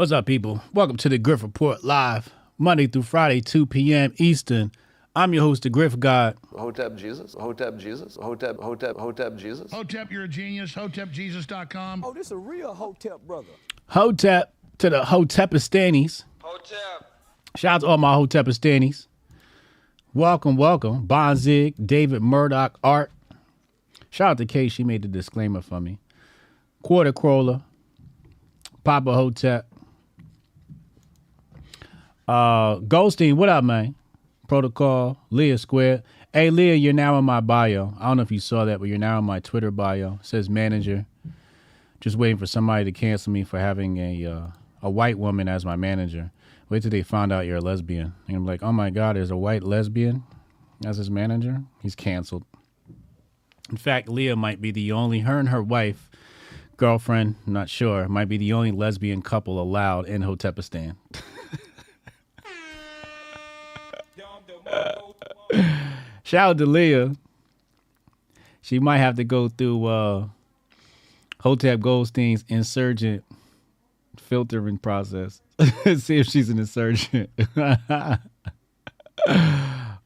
What's up, people? Welcome to the Grift Report live, Monday through Friday, 2 p.m. Eastern. I'm your host, the Grift God. Hotep Jesus, Hotep Jesus, Hotep, Hotep, Hotep Jesus. Hotep, you're a genius. HotepJesus.com. Oh, this is a real Hotep brother. Hotep to the Hotepistanis. Hotep. Shout out to all my Hotepistanis. Welcome, welcome. Bonzig, David Murdoch, Art. Shout out to Kay, she made the disclaimer for me. Quarter Crawler, Papa Hotep. Uh, Goldstein, what up, man? Protocol, Leah Square. Hey, Leah, you're now in my bio. I don't know if you saw that, but you're now in my Twitter bio. It says manager. Just waiting for somebody to cancel me for having a uh, a white woman as my manager. Wait till they find out you're a lesbian. And I'm like, oh my God, there's a white lesbian as his manager? He's canceled. In fact, Leah might be the only, her and her wife, girlfriend, not sure, might be the only lesbian couple allowed in Hotepistan. Shout out to Leah. She might have to go through uh, Hotep Goldstein's insurgent filtering process. See if she's an insurgent.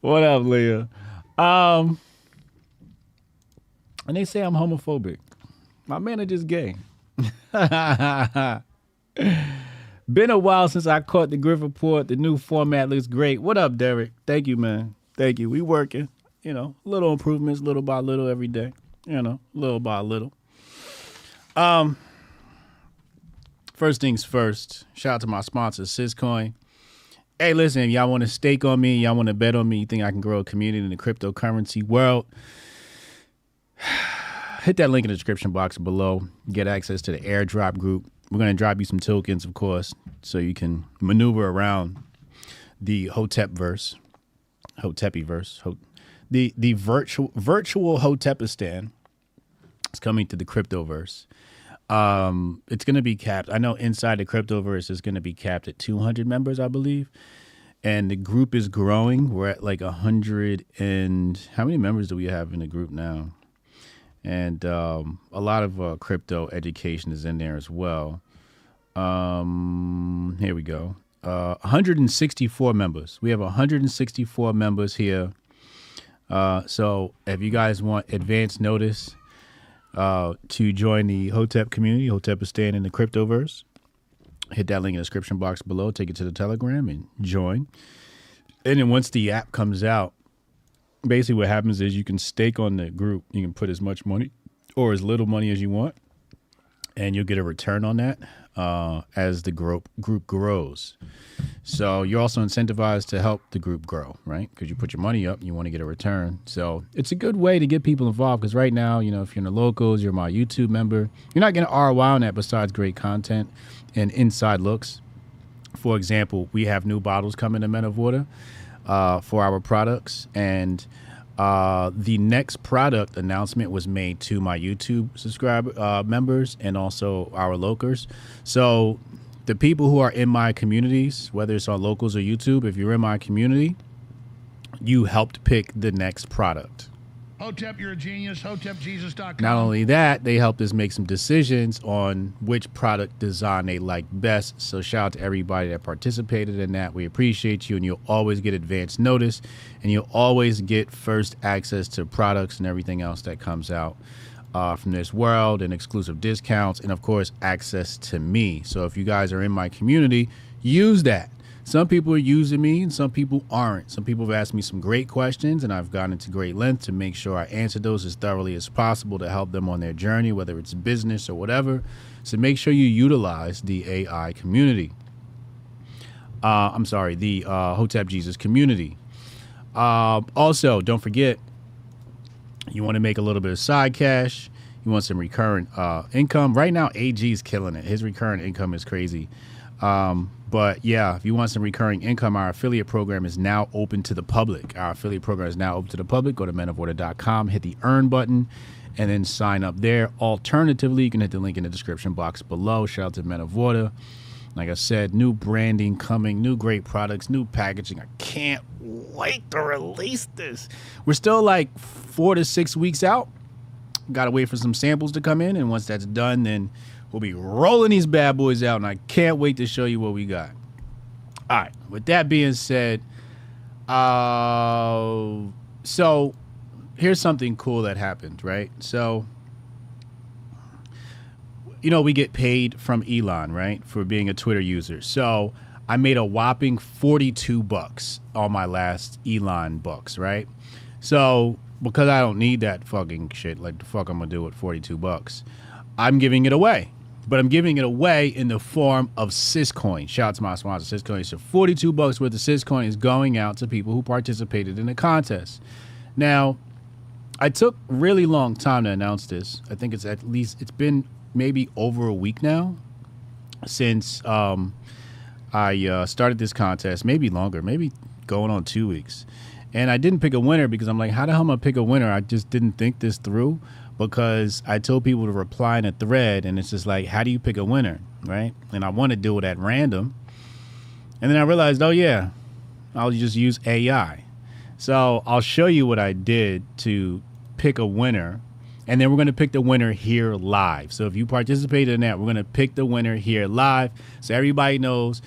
what up, Leah? Um, and they say I'm homophobic. My manager's gay. Been a while since I caught the Grift Report. The new format looks great. What up, Derek? Thank you, man. Thank you. We working. You know, little improvements, little by little every day. You know, little by little. Um, first things first. Shout out to my sponsor, Syscoin. Hey, listen, y'all want to stake on me? Y'all want to bet on me? You think I can grow a community in the cryptocurrency world? Hit that link in the description box below. Get access to the airdrop group. We're going to drop you some tokens, of course, so you can maneuver around the Hotep verse, Hotepi verse, the the virtual virtual Hotepistan is coming to the cryptoverse. Um, it's going to be capped. I know inside the cryptoverse is going to be capped at 200 members, I believe, and the group is growing. We're at like a hundred and how many members do we have in the group now? And um, a lot of uh, crypto education is in there as well. Um, here we go. Uh, 164 members. We have 164 members here. Uh, so if you guys want advance notice uh, to join the Hotep community, Hotepistan in the cryptoverse. Hit that link in the description box below. Take it to the Telegram and join. And then once the app comes out, basically what happens is you can stake on the group. You can put as much money or as little money as you want, and you'll get a return on that uh, as the group group grows. So you're also incentivized to help the group grow, right? Because you put your money up you want to get a return. So it's a good way to get people involved. Because right now, you know, if you're in the locals, you're my YouTube member, you're not getting ROI on that besides great content and inside looks. For example, we have new bottles coming to Men of Order uh, for our products, and uh, the next product announcement was made to my YouTube subscriber uh, members and also our locals. So the people who are in my communities, whether it's on locals or YouTube, if you're in my community, you helped pick the next product. Hotep, you're a genius. HotepJesus.com. Not only that, they helped us make some decisions on which product design they like best. So shout out to everybody that participated in that. We appreciate you, and you'll always get advance notice, and you'll always get first access to products and everything else that comes out uh, from this world, and exclusive discounts, and of course access to me. So if you guys are in my community, use that. Some people are using me and some people aren't. Some people have asked me some great questions and I've gone into great length to make sure I answer those as thoroughly as possible to help them on their journey, whether it's business or whatever. So make sure you utilize the AI community. Uh, I'm sorry, the uh, Hotep Jesus community. Uh, also, don't forget, you want to make a little bit of side cash. You want some recurrent uh, income. Right now, AG is killing it. His recurrent income is crazy. Um, but yeah, if you want some recurring income, our affiliate program is now open to the public. Our affiliate program is now open to the public. Go to menoforder.com, hit the earn button, and then sign up there. Alternatively, you can hit the link in the description box below. Shout out to Men of Order. Like I said, new branding coming, new great products, new packaging. I can't wait to release this. We're still like four to six weeks out. Got to wait for some samples to come in, and once that's done, then We'll be rolling these bad boys out, and I can't wait to show you what we got. All right. With that being said, uh, so here's something cool that happened, right? So, you know, we get paid from Elon, right, for being a Twitter user. So I made a whopping 42 bucks on my last Elon bucks, right? So because I don't need that fucking shit, like the fuck I'm gonna do with 42 bucks, I'm giving it away. But I'm giving it away in the form of Syscoin. Shout out to my sponsor, Syscoin. So 42 bucks worth of Syscoin is going out to people who participated in the contest. Now, I took really long time to announce this. I think it's at least it's been maybe over a week now since um, I uh, started this contest. Maybe longer, maybe going on two weeks. And I didn't pick a winner because I'm like, how the hell am I pick a winner? I just didn't think this through because I told people to reply in a thread, and it's just like, how do you pick a winner, right? And I want to do it at random, and then I realized, oh yeah, I'll just use AI. So I'll show you what I did to pick a winner, and then we're going to pick the winner here live. So if you participated in that, we're going to pick the winner here live, so everybody knows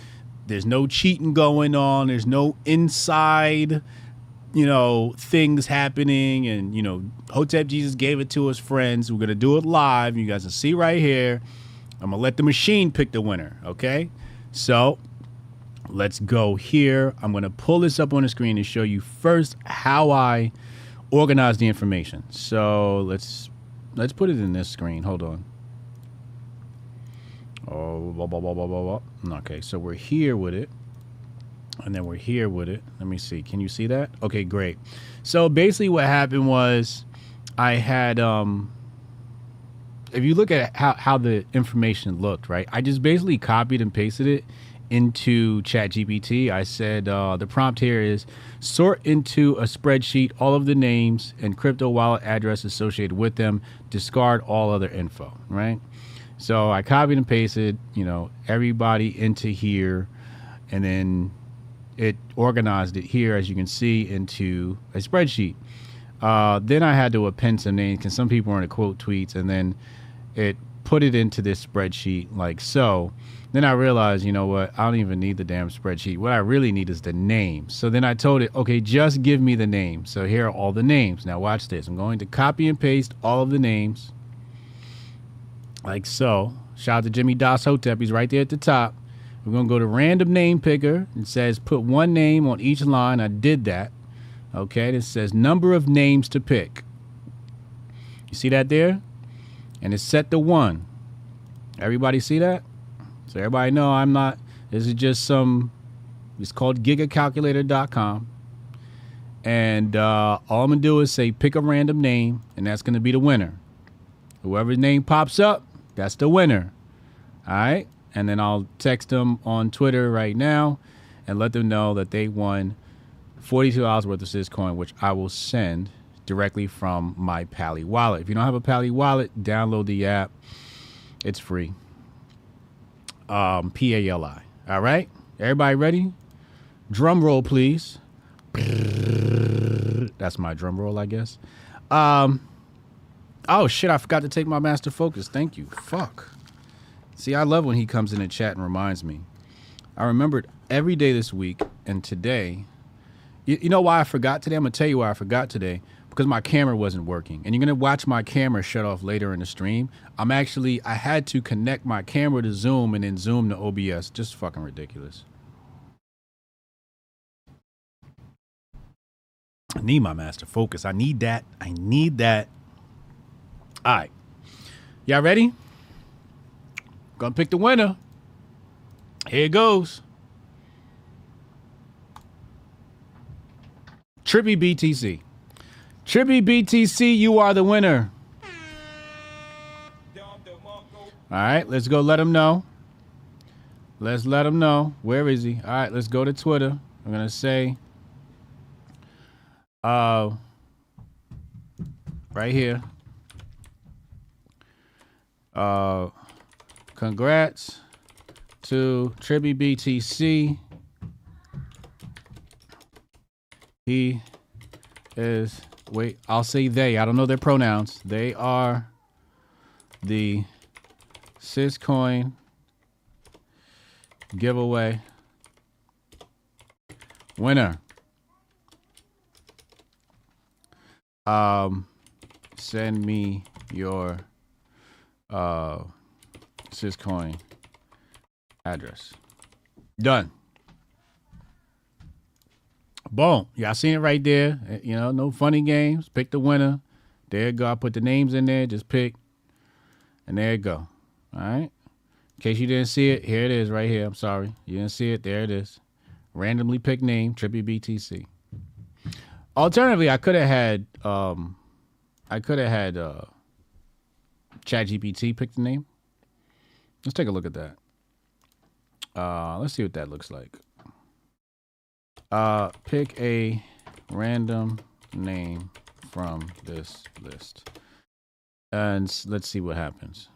there's no cheating going on. There's no inside you know, things happening and, you know, Hotep Jesus gave it to his friends. We're going to do it live. You guys can see right here. I'm going to let the machine pick the winner, okay? So let's go here. I'm going to pull this up on the screen and show you first how I organize the information. So let's let's put it in this screen. Hold on. Oh, blah, blah, blah, blah, blah, blah. Okay, so we're here with it and then we're here with it. Let me see. Can you see that? Okay, great. So basically, what happened was I had um, if you look at how how the information looked, right? I just basically copied and pasted it into ChatGPT. I said uh, the prompt here is sort into a spreadsheet all of the names and crypto wallet address associated with them. Discard all other info, right? So I copied and pasted, you know, everybody into here, and then it organized it here, as you can see, into a spreadsheet. Uh, then I had to append some names because some people want to quote tweets, and then it put it into this spreadsheet like so. Then I realized, you know what? I don't even need the damn spreadsheet. What I really need is the name. So then I told it, okay, just give me the name. So here are all the names. Now watch this. I'm going to copy and paste all of the names like so. Shout out to Jimmy Das Hotep. He's right there at the top. We're going to go to random name picker. It says put one name on each line. I did that. Okay, it says number of names to pick. You see that there? And it's set to one. Everybody see that? So everybody know I'm not, this is just some, it's called gigacalculator.com. And uh, all I'm going to do is say pick a random name, and that's going to be the winner. Whoever's name pops up, that's the winner. All right? And then I'll text them on Twitter right now and let them know that they won 42 dollars worth of Syscoin, which I will send directly from my Pali wallet. If you don't have a Pali wallet, download the app. It's free. Um, P A L I. All right, everybody ready? Drum roll, please. That's my drum roll, I guess. Um, oh shit! I forgot to take my master focus. Thank you. Fuck. See, I love when he comes in and chat and reminds me. I remembered every day this week and today. You, you know why I forgot today? I'm gonna tell you why I forgot today because my camera wasn't working. And you're gonna watch my camera shut off later in the stream. I'm actually I had to connect my camera to Zoom and then Zoom to OBS. Just fucking ridiculous. I need my master focus. I need that. I need that. All right. Y'all ready? Gonna pick the winner. Here it goes. Trippy BTC. Trippy BTC, you are the winner. All right, let's go let him know. Let's let him know. Where is he? All right, let's go to Twitter. I'm going to say, uh, right here. Uh, Congrats to Trippy BTC. He is, wait, I'll say they. I don't know their pronouns. They are the Syscoin giveaway winner. Um, send me your uh Syscoin address. Done. Boom. Y'all seen it right there. Uh, You know, no funny games. Pick the winner. There you go. I put the names in there. Just pick. And there you go. All right. In case you didn't see it, here it is right here. I'm sorry. You didn't see it. There it is. Randomly pick name, Trippy BTC. Alternatively, I could have had um I could have had uh ChatGPT pick the name. Let's take a look at that. Uh let's see what that looks like. Uh pick a random name from this list. And let's see what happens.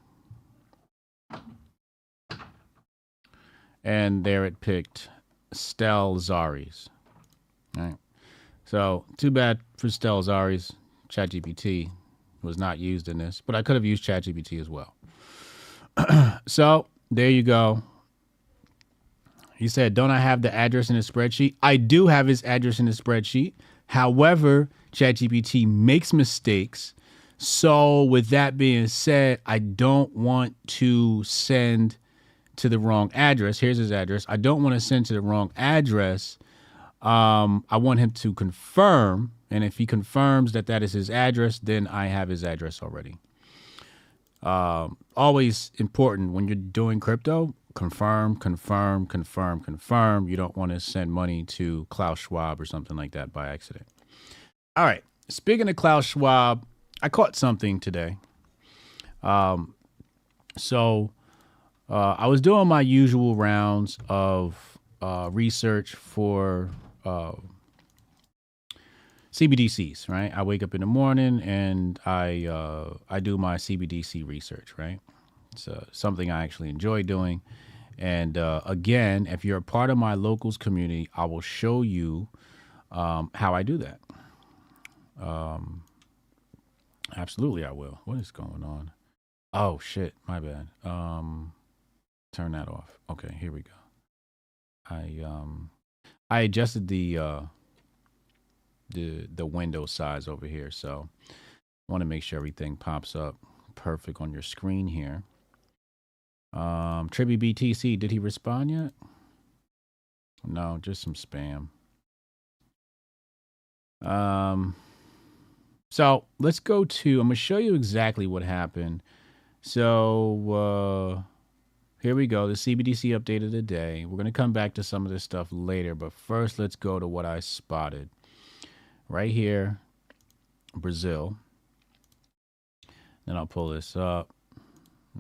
And there it picked Stel Zaris. All right. So too bad for Stel Zaris. ChatGPT was not used in this, but I could have used ChatGPT as well. so there you go. He said, Don't I have the address in the spreadsheet? I do have his address in the spreadsheet. However, ChatGPT makes mistakes. So, with that being said, I don't want to send to the wrong address. Here's his address. I don't want to send to the wrong address. Um, I want him to confirm. And if he confirms that that is his address, then I have his address already. Um, always important when you're doing crypto confirm, confirm, confirm, confirm. You don't want to send money to Klaus Schwab or something like that by accident. All right. Speaking of Klaus Schwab, I caught something today. Um, so uh, I was doing my usual rounds of uh, research for uh, CBDCs, right? I wake up in the morning and I uh, I do my CBDC research, right? It's uh, something I actually enjoy doing. And uh, again, if you're a part of my locals community, I will show you um, how I do that. Um, absolutely, I will. What is going on? Oh shit, my bad. Um, turn that off. Okay, here we go. I um, I adjusted the uh, the the window size over here, so I want to make sure everything pops up perfect on your screen here. Um, Trippy BTC, did he respond yet? No, just some spam. Um, so let's go to. I'm gonna show you exactly what happened. So uh, here we go. The CBDC update of the day. We're gonna come back to some of this stuff later, but first let's go to what I spotted right here, Brazil. Then I'll pull this up.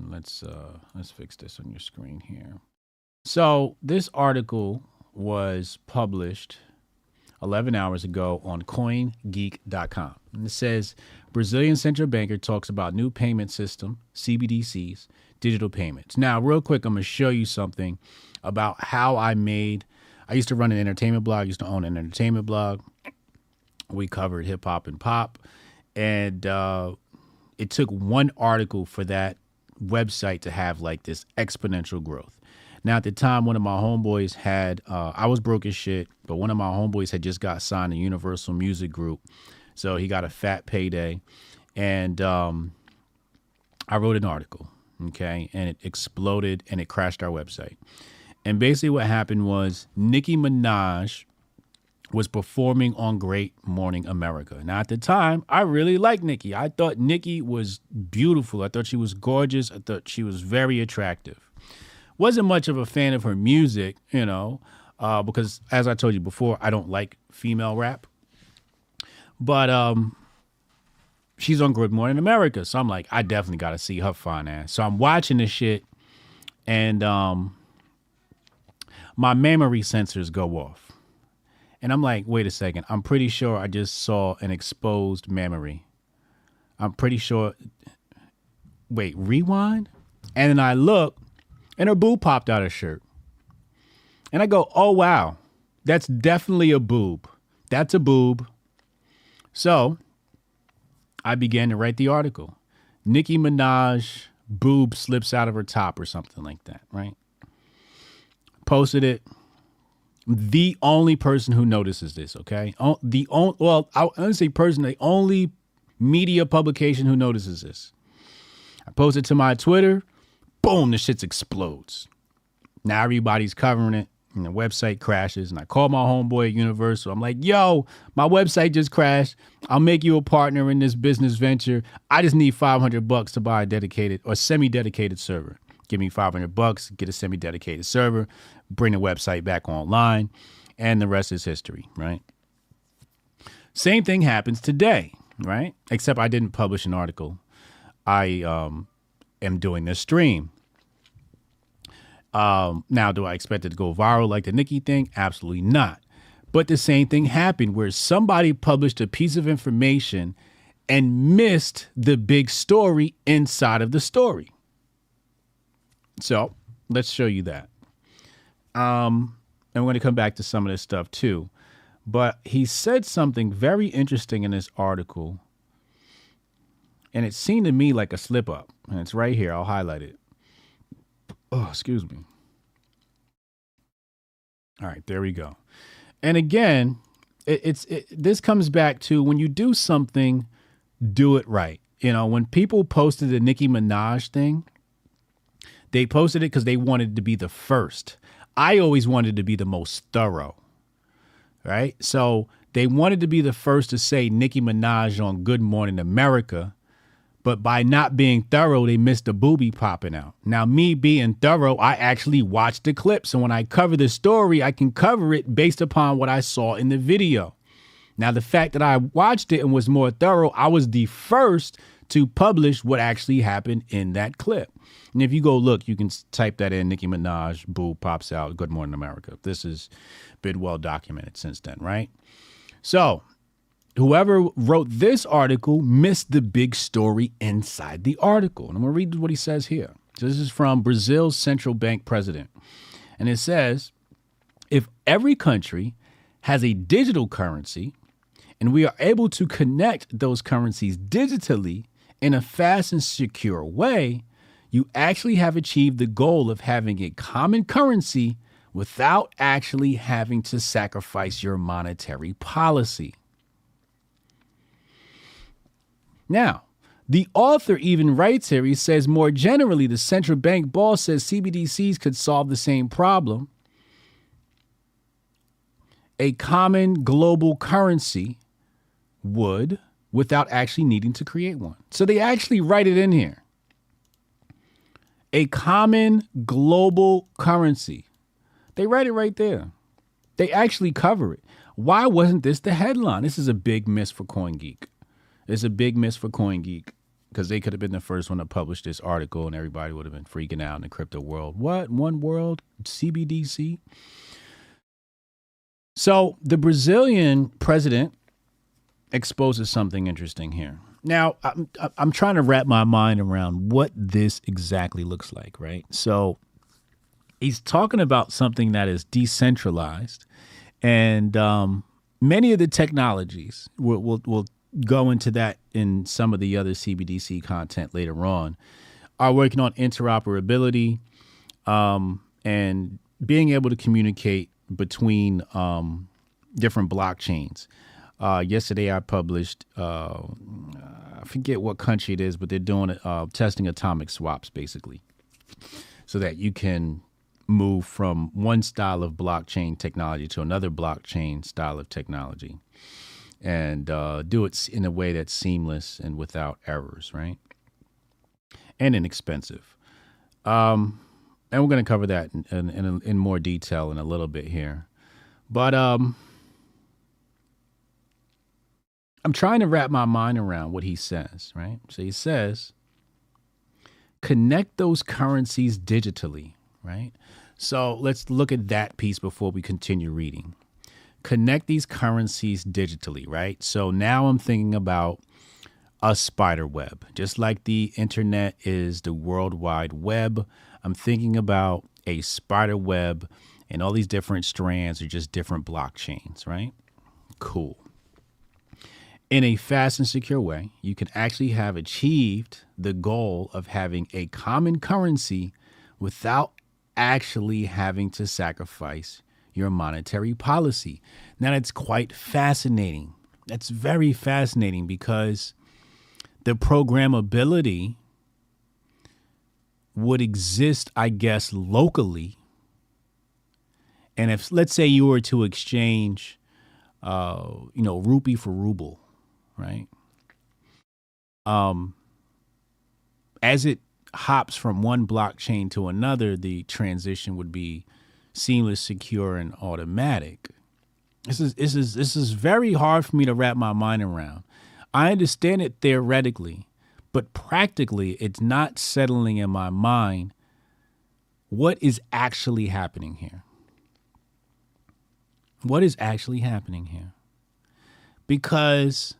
Let's uh let's fix this on your screen here. So this article was published 11 hours ago on coingeek.com. And it says Brazilian central banker talks about new payment system, CBDCs, digital payments. Now, real quick, I'm going to show you something about how I made I used to run an entertainment blog, I used to own an entertainment blog. We covered hip hop and pop and uh it took one article for that website to have like this exponential growth. Now at the time, one of my homeboys had uh, I was broke as shit, but one of my homeboys had just got signed to Universal Music Group, so he got a fat payday, and um, I wrote an article, okay, and it exploded and it crashed our website. And basically, what happened was Nicki Minaj was performing on Great Morning America. Now, at the time, I really liked Nicki. I thought Nicki was beautiful. I thought she was gorgeous. I thought she was very attractive. Wasn't much of a fan of her music, you know, uh, because as I told you before, I don't like female rap. But um, she's on Good Morning America, so I'm like, I definitely got to see her fine ass. So I'm watching this shit, and um, my memory sensors go off. And I'm like, wait a second. I'm pretty sure I just saw an exposed memory. I'm pretty sure. Wait, rewind? And then I look, and her boob popped out of her shirt. And I go, oh, wow. That's definitely a boob. That's a boob. So I began to write the article. Nicki Minaj boob slips out of her top or something like that, right? Posted it. The only person who notices this, okay? The only well, I don't say person, the only media publication who notices this. I post it to my Twitter. Boom, the shit explodes. Now everybody's covering it and the website crashes. And I call my homeboy at Universal. I'm like, yo, my website just crashed. I'll make you a partner in this business venture. I just need 500 bucks to buy a dedicated or semi-dedicated server. Give me 500 bucks, get a semi-dedicated server, bring the website back online, and the rest is history, right? Same thing happens today, right? Except I didn't publish an article. I um, am doing this stream. Um, now, do I expect it to go viral like the Nicki thing? Absolutely not. But the same thing happened where somebody published a piece of information and missed the big story inside of the story. So let's show you that. Um, and we're going to come back to some of this stuff too. But he said something very interesting in this article. And it seemed to me like a slip up. And it's right here. I'll highlight it. Oh, excuse me. All right, there we go. And again, it, it's it, this comes back to when you do something, do it right. You know, when people posted the Nicki Minaj thing, they posted it because they wanted to be the first. I always wanted to be the most thorough, right? So they wanted to be the first to say Nicki Minaj on Good Morning America but by not being thorough, they missed the booby popping out. Now, me being thorough, I actually watched the clip. So when I cover the story, I can cover it based upon what I saw in the video. Now, the fact that I watched it and was more thorough, I was the first to publish what actually happened in that clip. And if you go look, you can type that in Nicki Minaj, boo pops out, Good Morning America. This has been well documented since then, right? So whoever wrote this article missed the big story inside the article. And I'm going to read what he says here. So this is from Brazil's central bank president. And it says if every country has a digital currency and we are able to connect those currencies digitally in a fast and secure way, you actually have achieved the goal of having a common currency without actually having to sacrifice your monetary policy. Now, the author even writes here, he says more generally, the central bank boss says CBDCs could solve the same problem. A common global currency would without actually needing to create one. So they actually write it in here. A common global currency. They write it right there. They actually cover it. Why wasn't this the headline? This is a big miss for CoinGeek. It's a big miss for CoinGeek because they could have been the first one to publish this article and everybody would have been freaking out in the crypto world. What? One world? CBDC? So the Brazilian president exposes something interesting here. Now, I'm, I'm trying to wrap my mind around what this exactly looks like, right? So he's talking about something that is decentralized and um, many of the technologies will, will, will go into that in some of the other CBDC content later on, are working on interoperability um, and being able to communicate between um, different blockchains. Uh, yesterday, I published, uh, I forget what country it is, but they're doing uh, testing atomic swaps basically, so that you can move from one style of blockchain technology to another blockchain style of technology and uh, do it in a way that's seamless and without errors, right? And inexpensive. Um, and we're going to cover that in, in, in, in, more detail in a little bit here. But um, I'm trying to wrap my mind around what he says, right? So he says, connect those currencies digitally, right? So let's look at that piece before we continue reading connect these currencies digitally, right? So now I'm thinking about a spider web. Just like the internet is the world wide web, I'm thinking about a spider web and all these different strands are just different blockchains, right? Cool. In a fast and secure way, you can actually have achieved the goal of having a common currency without actually having to sacrifice your monetary policy. Now, that's quite fascinating. That's very fascinating because the programmability would exist, I guess, locally. And if, let's say, you were to exchange, uh, you know, rupee for ruble, right? Um, as it hops from one blockchain to another, the transition would be seamless, secure, and automatic. This is this is this is very hard for me to wrap my mind around. I understand it theoretically, but practically it's not settling in my mind what is actually happening here. What is actually happening here? Because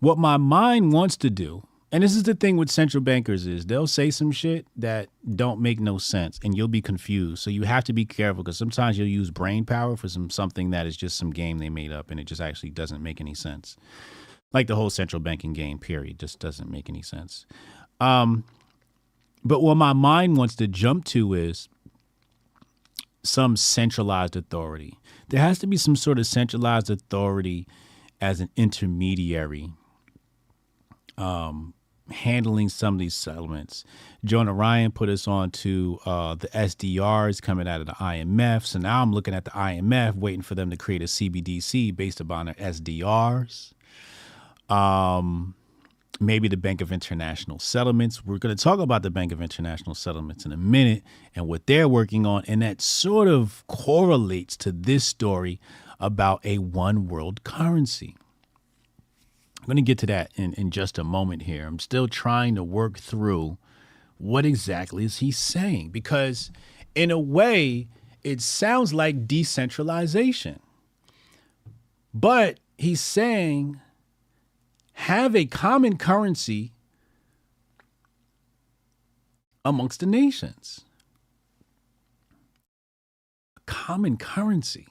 what my mind wants to do, and this is the thing with central bankers is they'll say some shit that don't make no sense and you'll be confused. So you have to be careful because sometimes you'll use brain power for some something that is just some game they made up and it just actually doesn't make any sense. Like the whole central banking game period just doesn't make any sense. Um but what my mind wants to jump to is some centralized authority. There has to be some sort of centralized authority as an intermediary um, handling some of these settlements. Jonah Ryan put us on to uh, the SDRs coming out of the IMF. So now I'm looking at the IMF, waiting for them to create a CBDC based upon their SDRs. Um, maybe the Bank of International Settlements. We're going to talk about the Bank of International Settlements in a minute and what they're working on. And that sort of correlates to this story about a one world currency. I'm going to get to that in, in just a moment here. I'm still trying to work through what exactly is he saying because in a way it sounds like decentralization. But he's saying have a common currency amongst the nations. A common currency.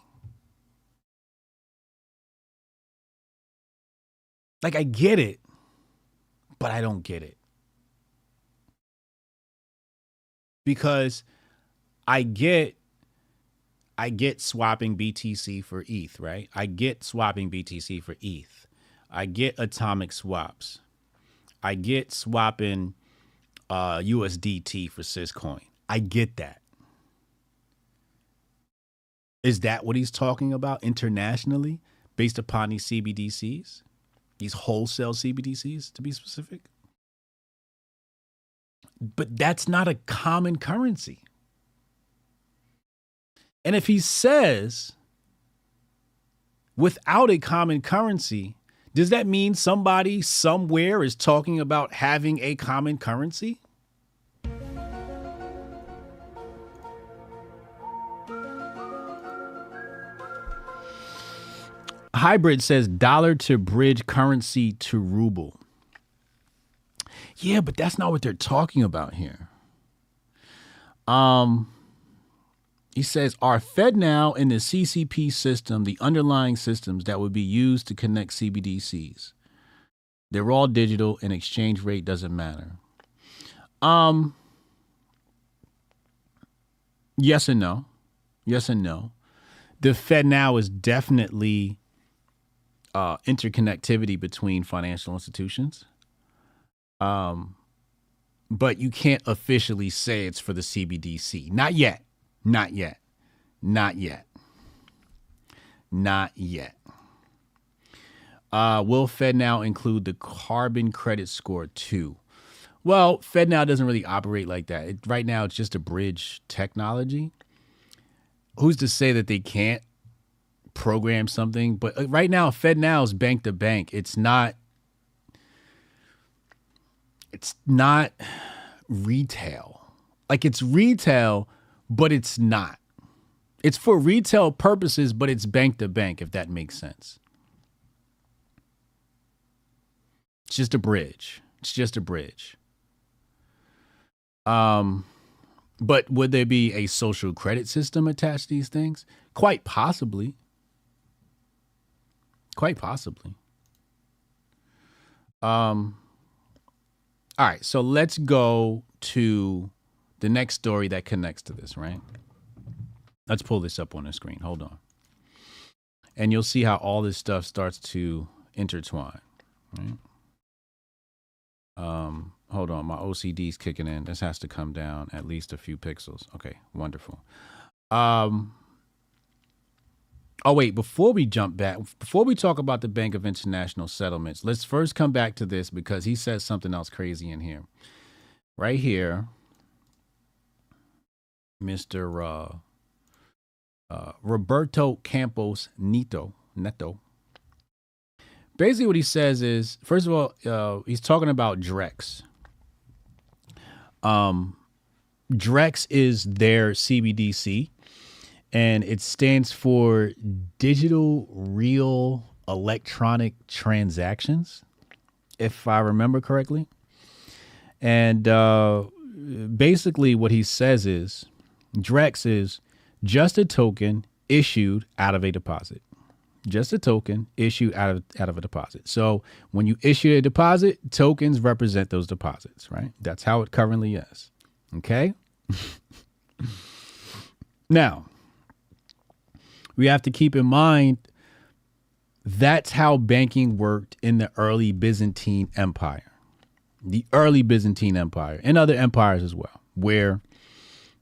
Like, I get it, but I don't get it. Because I get I get swapping BTC for ETH, right? I get swapping BTC for ETH. I get atomic swaps. I get swapping uh, USDT for Syscoin. I get that. Is that what he's talking about internationally based upon these CBDCs? These wholesale CBDCs, to be specific? But that's not a common currency. And if he says without a common currency, does that mean somebody somewhere is talking about having a common currency? Hybrid says dollar to bridge currency to ruble. Yeah, but that's not what they're talking about here. Um, he says, are FedNow in the CCP system the underlying systems that would be used to connect CBDCs? They're all digital and exchange rate doesn't matter. Um, yes and no. Yes and no. The FedNow is definitely uh, interconnectivity between financial institutions. Um, but you can't officially say it's for the CBDC. Not yet. Not yet. Not yet. Not yet. Uh, will FedNow include the carbon credit score too? Well, FedNow doesn't really operate like that. It, right now, it's just a bridge technology. Who's to say that they can't program something? But uh, right now, FedNow is bank to bank. It's not. It's not retail. Like it's retail, but it's not. It's for retail purposes, but it's bank to bank, if that makes sense. It's just a bridge. It's just a bridge. Um, but would there be a social credit system attached to these things? Quite possibly. Quite possibly. Um. All right, so let's go to the next story that connects to this, right? Let's pull this up on the screen. Hold on. And you'll see how all this stuff starts to intertwine, right? Um, hold on, my OCD's kicking in. This has to come down at least a few pixels. Okay, wonderful. Um, oh wait, before we jump back, before we talk about the Bank of International Settlements, let's first come back to this because he says something else crazy in here. Right here, Mr. Uh, uh, Roberto Campos Neto, Neto. Basically, what he says is, first of all, uh, he's talking about Drex. Um, Drex is their CBDC, and it stands for Digital Real Electronic Transactions, if I remember correctly. And uh, basically, what he says is, Drex is just a token issued out of a deposit. Just a token issued out of out of a deposit. So when you issue a deposit, tokens represent those deposits, right? That's how it currently is. Okay? now, we have to keep in mind that's how banking worked in the early Byzantine Empire. The early Byzantine Empire and other empires as well, where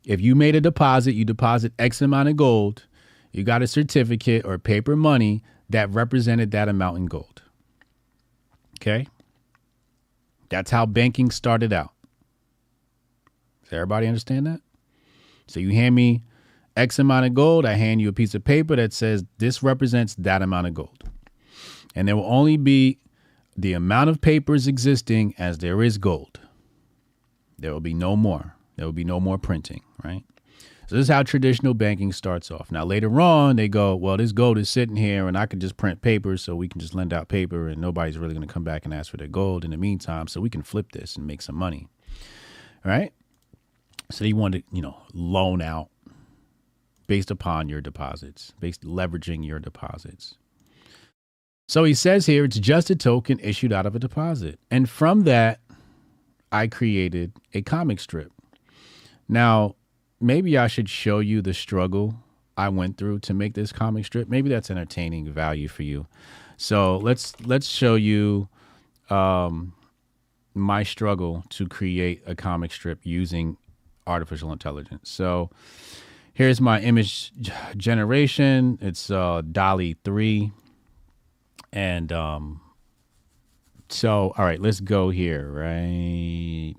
if you made a deposit, you deposit X amount of gold, you got a certificate or paper money that represented that amount in gold. Okay? That's how banking started out. Does everybody understand that? So you hand me X amount of gold, I hand you a piece of paper that says this represents that amount of gold. And there will only be the amount of papers existing as there is gold. There will be no more. There will be no more printing, right? So this is how traditional banking starts off. Now later on, they go, well, this gold is sitting here, and I can just print paper, so we can just lend out paper, and nobody's really going to come back and ask for their gold in the meantime. So we can flip this and make some money, all right? So they want to, you know, loan out based upon your deposits, based leveraging your deposits. So he says here it's just a token issued out of a deposit, and from that, I created a comic strip. Now, maybe I should show you the struggle I went through to make this comic strip. Maybe that's entertaining value for you. So let's let's show you um, my struggle to create a comic strip using artificial intelligence. So here's my image generation. It's uh, DALL-E three, and um, so all right, let's go here. Right.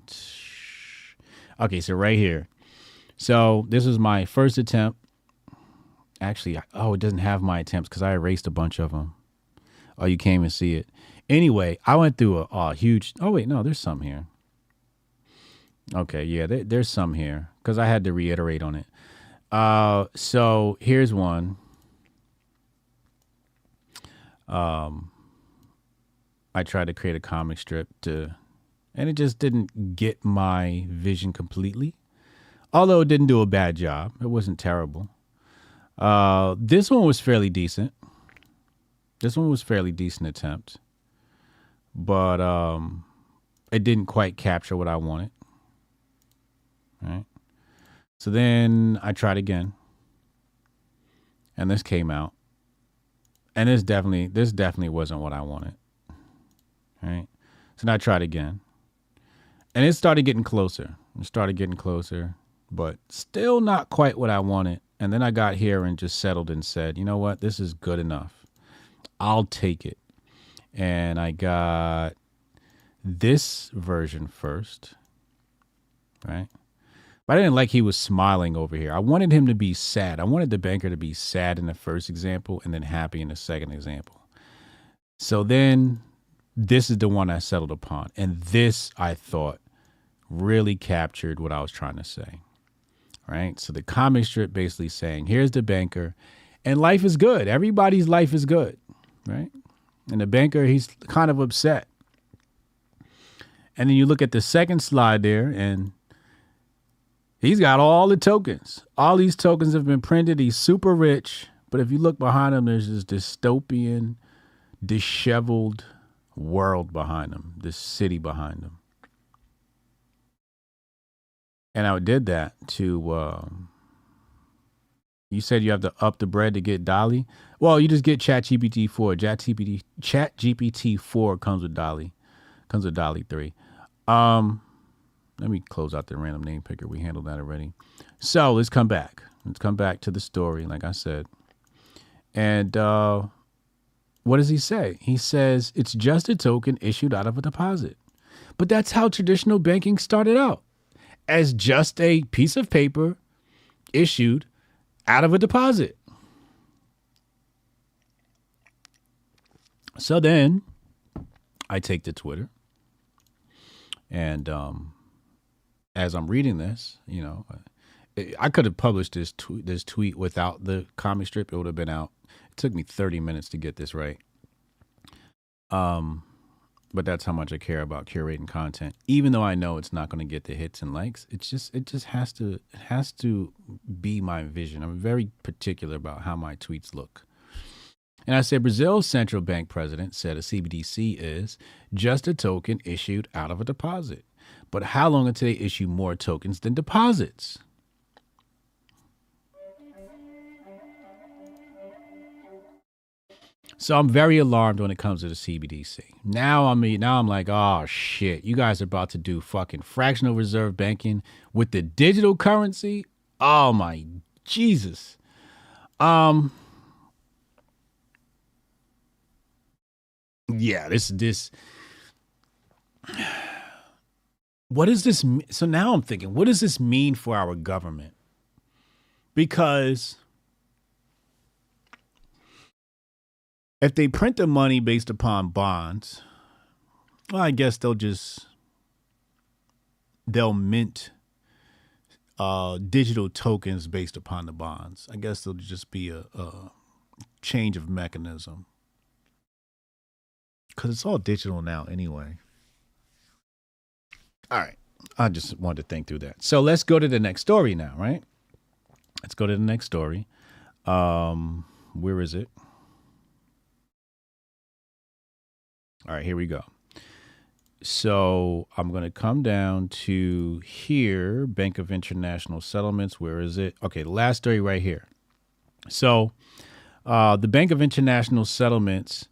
Okay, so right here. So this was my first attempt. Actually, oh, it doesn't have my attempts because I erased a bunch of them. Oh, you can't even see it. Anyway, I went through a, a huge. Oh wait, no, there's some here. Okay, yeah, there, there's some here because I had to reiterate on it. Uh, so here's one. Um, I tried to create a comic strip to, and it just didn't get my vision completely. Although it didn't do a bad job, it wasn't terrible. Uh, this one was fairly decent. This one was a fairly decent attempt, but um, it didn't quite capture what I wanted. Right. So then I tried again, and this came out, and this definitely this definitely wasn't what I wanted. Right. So then I tried again, and it started getting closer. It started getting closer, but still not quite what I wanted. And then I got here and just settled and said, you know what, this is good enough. I'll take it. And I got this version first, right? But I didn't like he was smiling over here. I wanted him to be sad. I wanted the banker to be sad in the first example and then happy in the second example. So then this is the one I settled upon. And this I thought really captured what I was trying to say right? So the comic strip basically saying, here's the banker, and life is good. Everybody's life is good, right? And the banker, he's kind of upset. And then you look at the second slide there, and he's got all the tokens. All these tokens have been printed. He's super rich. But if you look behind him, there's this dystopian, disheveled world behind him, this city behind him. And I did that to. Um, you said you have to up the bread to get DALL-E. Well, you just get ChatGPT four. ChatGPT ChatGPT four comes with DALL-E, comes with DALL-E three. Um, let me close out the random name picker. We handled that already. So let's come back. Let's come back to the story, like I said. And uh, what does he say? He says it's just a token issued out of a deposit. But that's how traditional banking started out as just a piece of paper issued out of a deposit. So then I take to Twitter and um, as I'm reading this, you know, I could have published this tweet, this tweet without the comic strip. It would have been out. It took me 30 minutes to get this right. Um, but that's how much I care about curating content. Even though I know it's not going to get the hits and likes, it's just it just has to it has to be my vision. I'm very particular about how my tweets look. And I said Brazil's central bank president said a CBDC is just a token issued out of a deposit. But how long until they issue more tokens than deposits? So I'm very alarmed when it comes to the CBDC. Now I'm now I'm like, oh shit, you guys are about to do fucking fractional reserve banking with the digital currency. Oh my Jesus. Um Yeah, this this what does this mean? So now I'm thinking, what does this mean for our government? Because if they print the money based upon bonds, well, I guess they'll just they'll mint uh, digital tokens based upon the bonds. I guess there'll just be a, a change of mechanism because it's all digital now anyway. All right. I just wanted to think through that. So let's go to the next story now, right? Let's go to the next story. Um, where is it? All right, here we go. So I'm going to come down to here, Bank of International Settlements. Where is it? Okay, last story right here. So uh, the Bank of International Settlements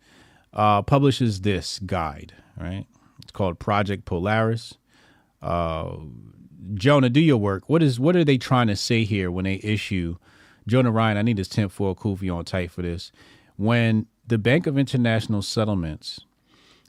uh, publishes this guide, right? It's called Project Polaris. Uh, Jonah, do your work. What is what are they trying to say here when they issue Jonah Ryan? I need this 10 4 Kufi on tight for this. When the Bank of International Settlements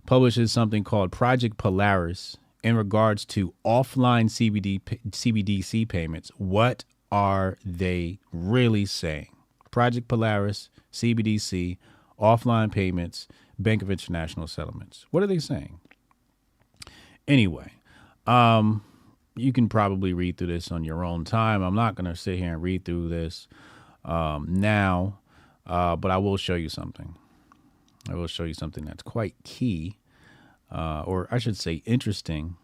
publishes something called Project Polaris in regards to offline CBD CBDC payments, what are they really saying? Project Polaris, CBDC, offline payments, Bank of International Settlements. What are they saying? Anyway, um, you can probably read through this on your own time. I'm not going to sit here and read through this um, now, uh, but I will show you something. I will show you something that's quite key, uh, or I should say, interesting.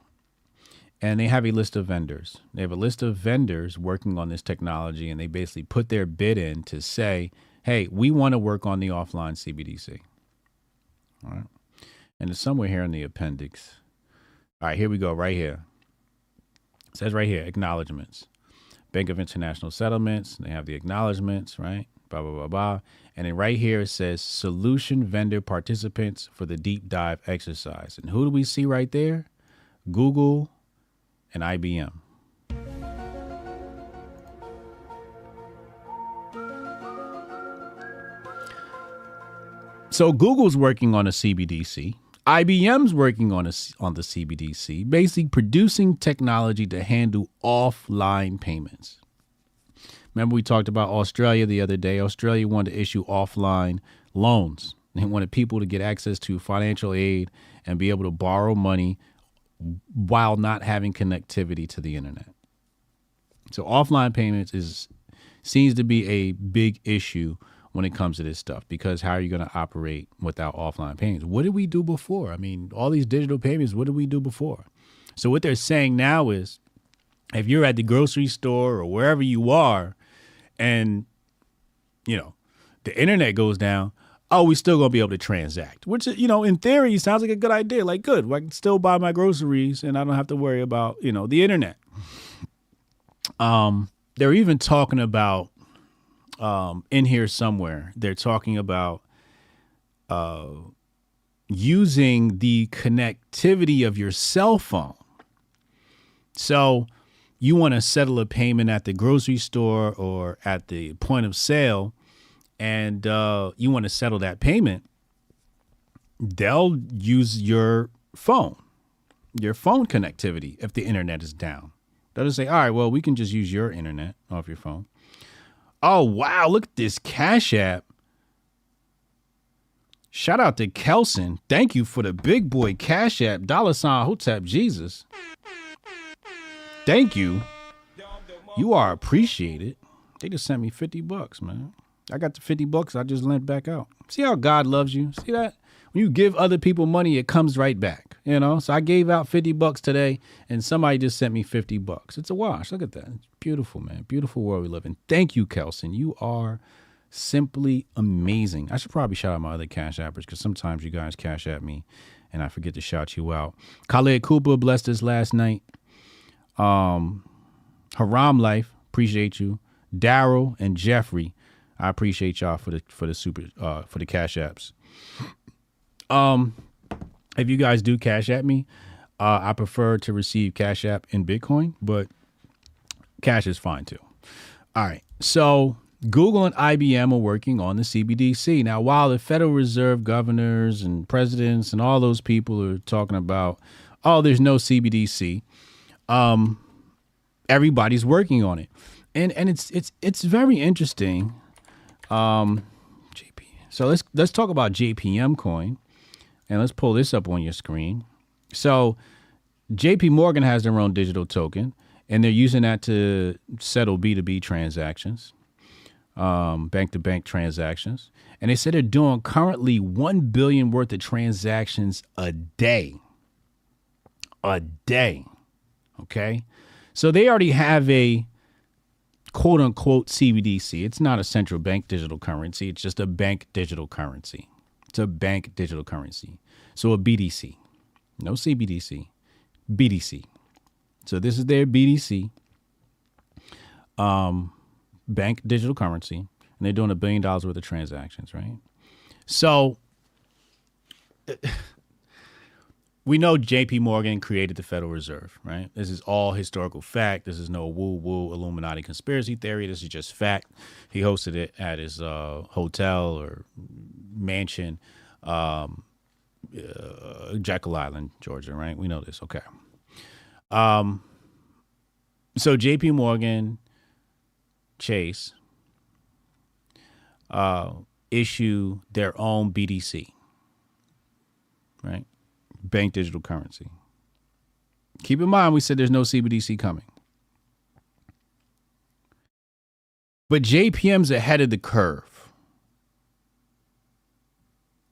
And they have a list of vendors. They have a list of vendors working on this technology, and they basically put their bid in to say, hey, we want to work on the offline CBDC. All right. And it's somewhere here in the appendix. All right, here we go, right here. It says right here, acknowledgments. Bank of International Settlements, they have the acknowledgments, right? Blah, blah, blah, blah. And then right here it says solution vendor participants for the deep dive exercise. And who do we see right there? Google and IBM. So Google's working on a CBDC. IBM's working on a, on the CBDC, basically producing technology to handle offline payments. Remember, we talked about Australia the other day. Australia wanted to issue offline loans. They wanted people to get access to financial aid and be able to borrow money while not having connectivity to the internet. So offline payments is seems to be a big issue when it comes to this stuff because how are you going to operate without offline payments? What did we do before? I mean, all these digital payments, what did we do before? So what they're saying now is if you're at the grocery store or wherever you are and you know, the internet goes down, oh, we still gonna be able to transact, which you know, in theory, sounds like a good idea. Like, good, I can still buy my groceries, and I don't have to worry about you know the internet. Um, they're even talking about um in here somewhere. They're talking about uh using the connectivity of your cell phone. So you want to settle a payment at the grocery store or at the point of sale and uh, you want to settle that payment, they'll use your phone, your phone connectivity if the internet is down. They'll just say, all right, well, we can just use your internet off your phone. Oh, wow, look at this Cash App. Shout out to Kelson. Thank you for the big boy Cash App, dollar sign Hotep Jesus. Thank you. You are appreciated. They just sent me 50 bucks, man. I got the 50 bucks I just lent back out. See how God loves you? See that? When you give other people money, it comes right back. You know? So I gave out 50 bucks today and somebody just sent me 50 bucks. It's a wash. Look at that. It's beautiful, man. Beautiful world we live in. Thank you, Kelson. You are simply amazing. I should probably shout out my other cash appers because sometimes you guys cash at me and I forget to shout you out. Khaled Cooper blessed us last night. Um, Haram Life, appreciate you. Daryl and Jeffrey, I appreciate y'all for the for the super uh for the cash apps. Um, if you guys do cash at me, uh, I prefer to receive cash app in Bitcoin, but cash is fine too. All right, so Google and IBM are working on the CBDC. Now, while the Federal Reserve governors and presidents and all those people are talking about, oh, there's no CBDC, um, everybody's working on it, and and it's it's it's very interesting. Um, JP. So let's let's talk about JPM coin, and let's pull this up on your screen. So, JP Morgan has their own digital token, and they're using that to settle B two B transactions, bank to bank transactions, and they said they're doing currently one billion worth of transactions a day. A day. Okay. So they already have a quote unquote CBDC. It's not a central bank digital currency, it's just a bank digital currency. A bank digital currency. So a BDC. No CBDC, BDC. So this is their BDC, um, bank digital currency, and they're doing a billion dollars worth of transactions, right? So we know JP Morgan created the Federal Reserve, right? This is all historical fact. This is no woo woo Illuminati conspiracy theory. This is just fact. He hosted it at his uh, hotel or mansion, um, uh, Jekyll Island, Georgia, right? We know this. Okay. Um, so JP Morgan, Chase, uh, issue their own BDC, right? Bank digital currency. Keep in mind, we said there's no CBDC coming. But JPM's ahead of the curve.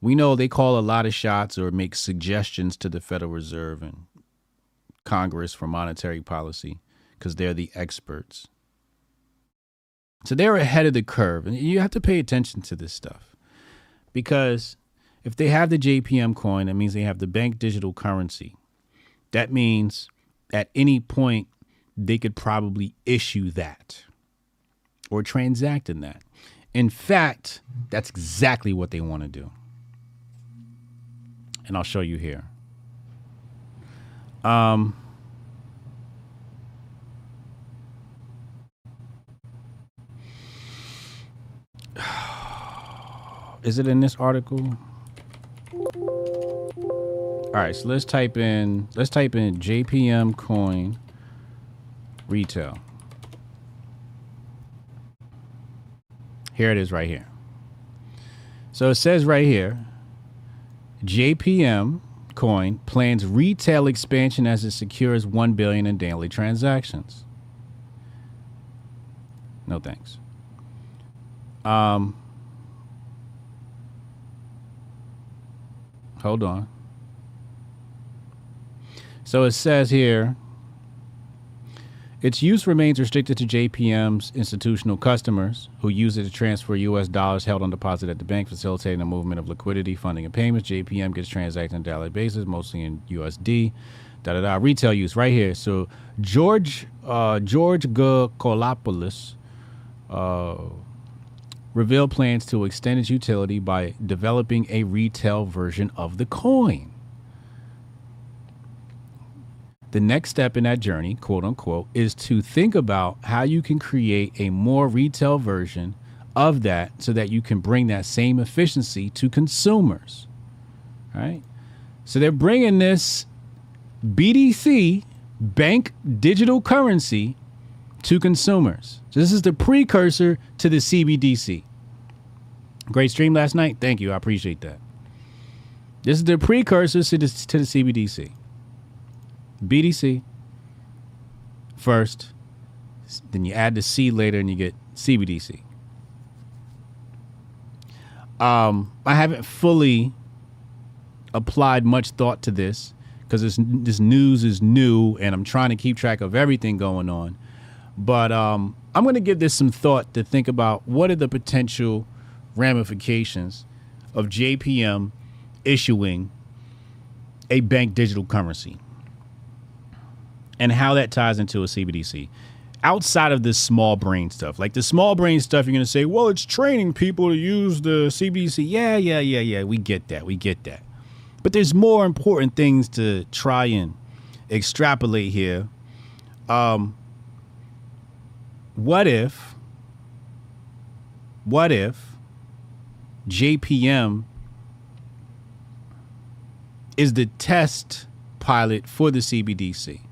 We know they call a lot of shots or make suggestions to the Federal Reserve and Congress for monetary policy because they're the experts. So they're ahead of the curve. And you have to pay attention to this stuff because if they have the JPM coin, that means they have the bank digital currency. That means at any point they could probably issue that or transact in that. In fact, that's exactly what they want to do. And I'll show you here. Um, is it in this article? All right, so let's type in let's type in JPM coin retail. Here it is right here. So it says right here JPM coin plans retail expansion as it secures 1 billion in daily transactions. No thanks. Um Hold on. So it says here Its use remains restricted to JPM's institutional customers who use it to transfer U.S. dollars held on deposit at the bank, facilitating the movement of liquidity, funding, and payments. JPM gets transacted on a daily basis, mostly in USD. Da da da. Retail use right here. So George uh, George Golopoulos uh, revealed plans to extend its utility by developing a retail version of the coin. The next step in that journey, quote unquote, is to think about how you can create a more retail version of that so that you can bring that same efficiency to consumers. Right? So they're bringing this BDC, bank digital currency, to consumers. So this is the precursor to the CBDC. Great stream last night. Thank you. I appreciate that. This is the precursor to the, to the CBDC. BDC first, then you add the C later and you get CBDC. Um, I haven't fully applied much thought to this because this, this news is new and I'm trying to keep track of everything going on. But um, I'm going to give this some thought to think about what are the potential ramifications of JPM issuing a bank digital currency and how that ties into a CBDC. Outside of this small brain stuff, like the small brain stuff, you're going to say, well, it's training people to use the CBDC. Yeah, yeah, yeah, yeah. We get that. We get that. But there's more important things to try and extrapolate here. Um, what if, what if JPM is the test pilot for the CBDC?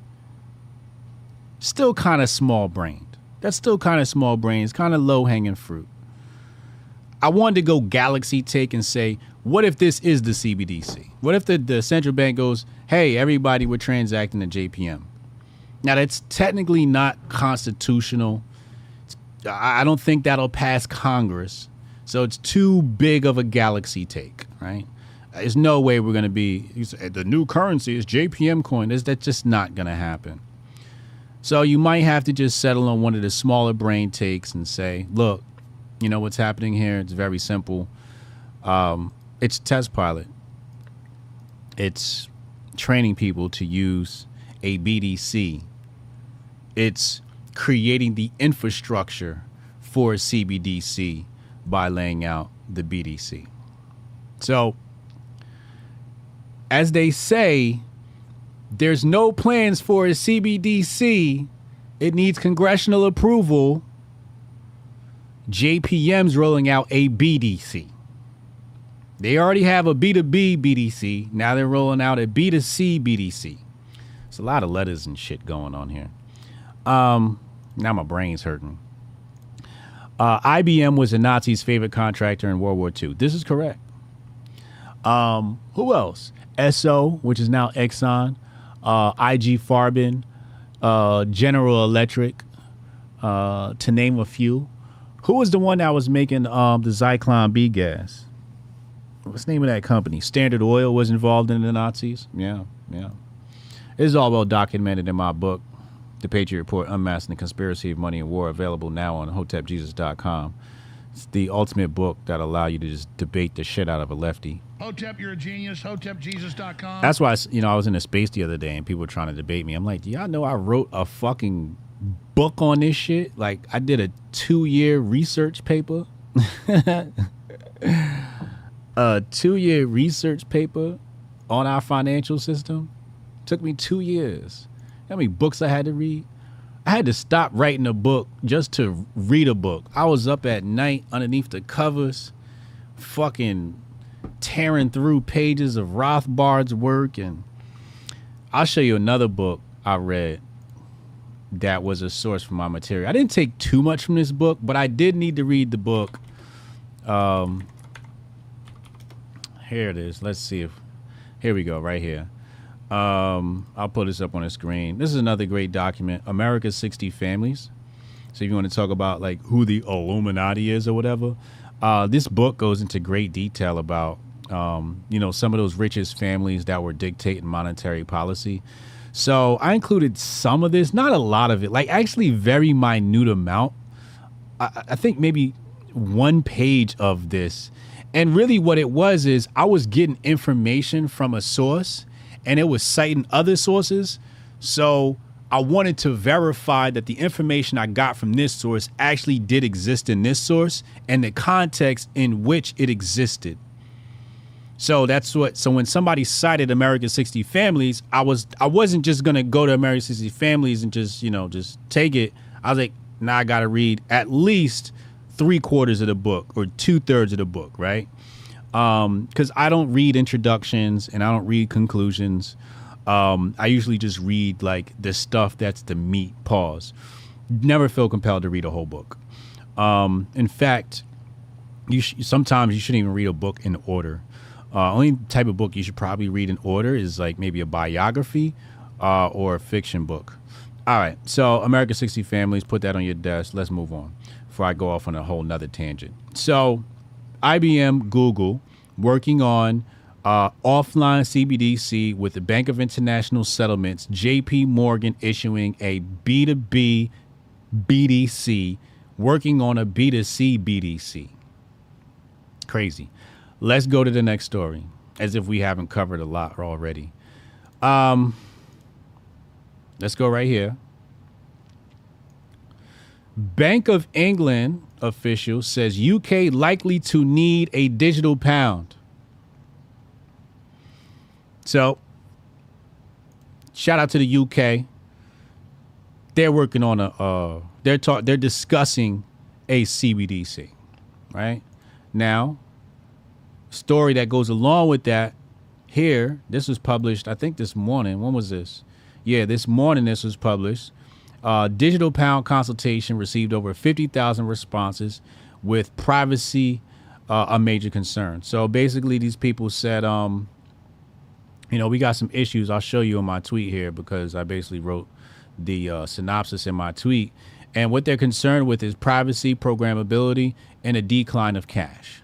Still kind of small brained. That's still kind of small brain. It's kind of low hanging fruit. I wanted to go galaxy take and say, what if this is the CBDC? What if the, the central bank goes, hey, everybody, we're transacting the JPM? Now, that's technically not constitutional. I don't think that'll pass Congress. So it's too big of a galaxy take, right? There's no way we're going to be, the new currency is JPM coin. That's just not going to happen. So you might have to just settle on one of the smaller brain takes and say, look, you know what's happening here? It's very simple. Um, it's test pilot. It's training people to use a BDC. It's creating the infrastructure for a CBDC by laying out the BDC. So, as they say, there's no plans for a CBDC. It needs congressional approval. JPM's rolling out a BDC. They already have a B2B BDC. Now they're rolling out a B2C BDC. It's a lot of letters and shit going on here. Um, now my brain's hurting. Uh, IBM was the Nazis' favorite contractor in World War II. This is correct. Um, who else? Esso, which is now Exxon uh, IG Farben, uh, General Electric, uh, to name a few. Who was the one that was making um, the Zyklon B gas? What's the name of that company? Standard Oil was involved in the Nazis. Yeah, yeah. This is all well documented in my book, The Patriot Report Unmasking the Conspiracy of Money and War, available now on hotepjesus.com. It's the ultimate book that allow you to just debate the shit out of a lefty. Hotep, you're a genius. HotepJesus.com. That's why you know I was in a space the other day and people were trying to debate me. I'm like, do y'all know I wrote a fucking book on this shit? Like I did a two year research paper, a two year research paper on our financial system. Took me two years. How many books I had to read? I had to stop writing a book just to read a book. I was up at night underneath the covers, fucking tearing through pages of Rothbard's work. And I'll show you another book I read that was a source for my material. I didn't take too much from this book, but I did need to read the book. Um, here it is. Let's see if here we go, right here. Um, I'll put this up on the screen. This is another great document, America's 60 Families. So if you want to talk about like who the Illuminati is or whatever, uh, this book goes into great detail about um, you know some of those richest families that were dictating monetary policy. So I included some of this, not a lot of it, like actually very minute amount. I, I think maybe one page of this. And really, what it was is I was getting information from a source and it was citing other sources. So I wanted to verify that the information I got from this source actually did exist in this source and the context in which it existed. So that's what. So when somebody cited America 60 Families, I was I wasn't just gonna go to America 60 Families and just you know just take it. I was like, now I gotta read at least three quarters of the book or two thirds of the book, right? Because um, I don't read introductions and I don't read conclusions. Um, I usually just read like the stuff that's the meat. Pause. Never feel compelled to read a whole book. Um, in fact, you sh- sometimes you shouldn't even read a book in order. Uh, only type of book you should probably read in order is like maybe a biography uh, or a fiction book. All right, so America 60 Families, put that on your desk. Let's move on before I go off on a whole nother tangent. So, IBM, Google, working on uh, offline CBDC with the Bank of International Settlements, JP Morgan issuing a B2B BDC, working on a B2C BDC. Crazy. Let's go to the next story, as if we haven't covered a lot already. Um, let's go right here. Bank of England official says UK likely to need a digital pound. So, shout out to the UK. They're working on a uh, they're talk they're discussing a CBDC, right? Now, story that goes along with that here, this was published I think this morning. When was this? Yeah, this morning this was published. Uh, digital pound consultation received over 50,000 responses with privacy uh, a major concern. So basically, these people said, um, you know, we got some issues. I'll show you in my tweet here because I basically wrote the uh, synopsis in my tweet. And what they're concerned with is privacy, programmability, and a decline of cash.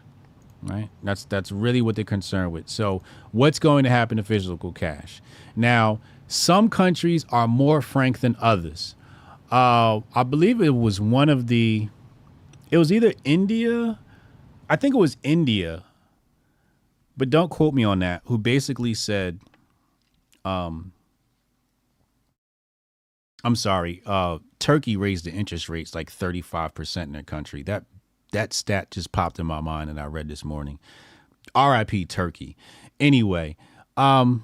Right? That's that's really what they're concerned with. So, what's going to happen to physical cash? Now, some countries are more frank than others. Uh, I believe it was one of the, it was either India, I think it was India, but don't quote me on that, who basically said, um, I'm sorry, uh, Turkey raised the interest rates like 35% in their country. That that stat just popped in my mind and I read this morning. RIP Turkey. Anyway, um,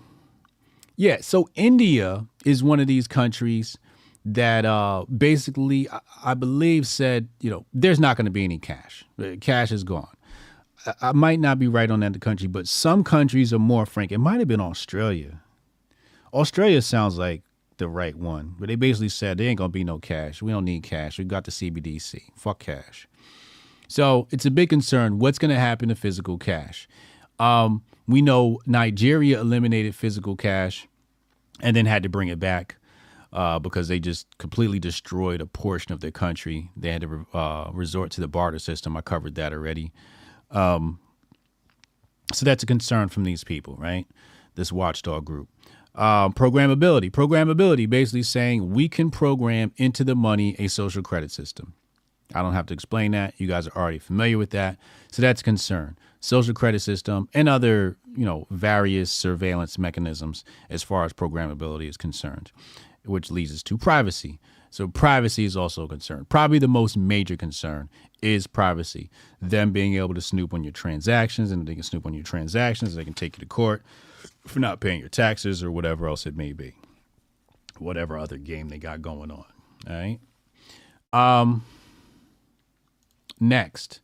yeah, so India is one of these countries that uh, basically, I, I believe, said, you know, there's not going to be any cash. Cash is gone. I, might not be right on that country, but some countries are more frank. It might have been Australia. Australia sounds like the right one, but they basically said there ain't gonna be no cash. We don't need cash. We got the CBDC. Fuck cash. So it's a big concern. What's gonna happen to physical cash? Um, we know Nigeria eliminated physical cash and then had to bring it back uh, because they just completely destroyed a portion of their country. They had to uh, resort to the barter system. I covered that already. Um, so that's a concern from these people, right? This watchdog group. Um, programmability. Programmability basically saying we can program into the money a social credit system. I don't have to explain that. You guys are already familiar with that. So that's a concern. Social credit system and other, you know, various surveillance mechanisms as far as programmability is concerned which leads us to privacy. So privacy is also a concern. Probably the most major concern is privacy. Them being able to snoop on your transactions, and they can snoop on your transactions. They can take you to court for not paying your taxes or whatever else it may be. Whatever other game they got going on. All right. Um. Next,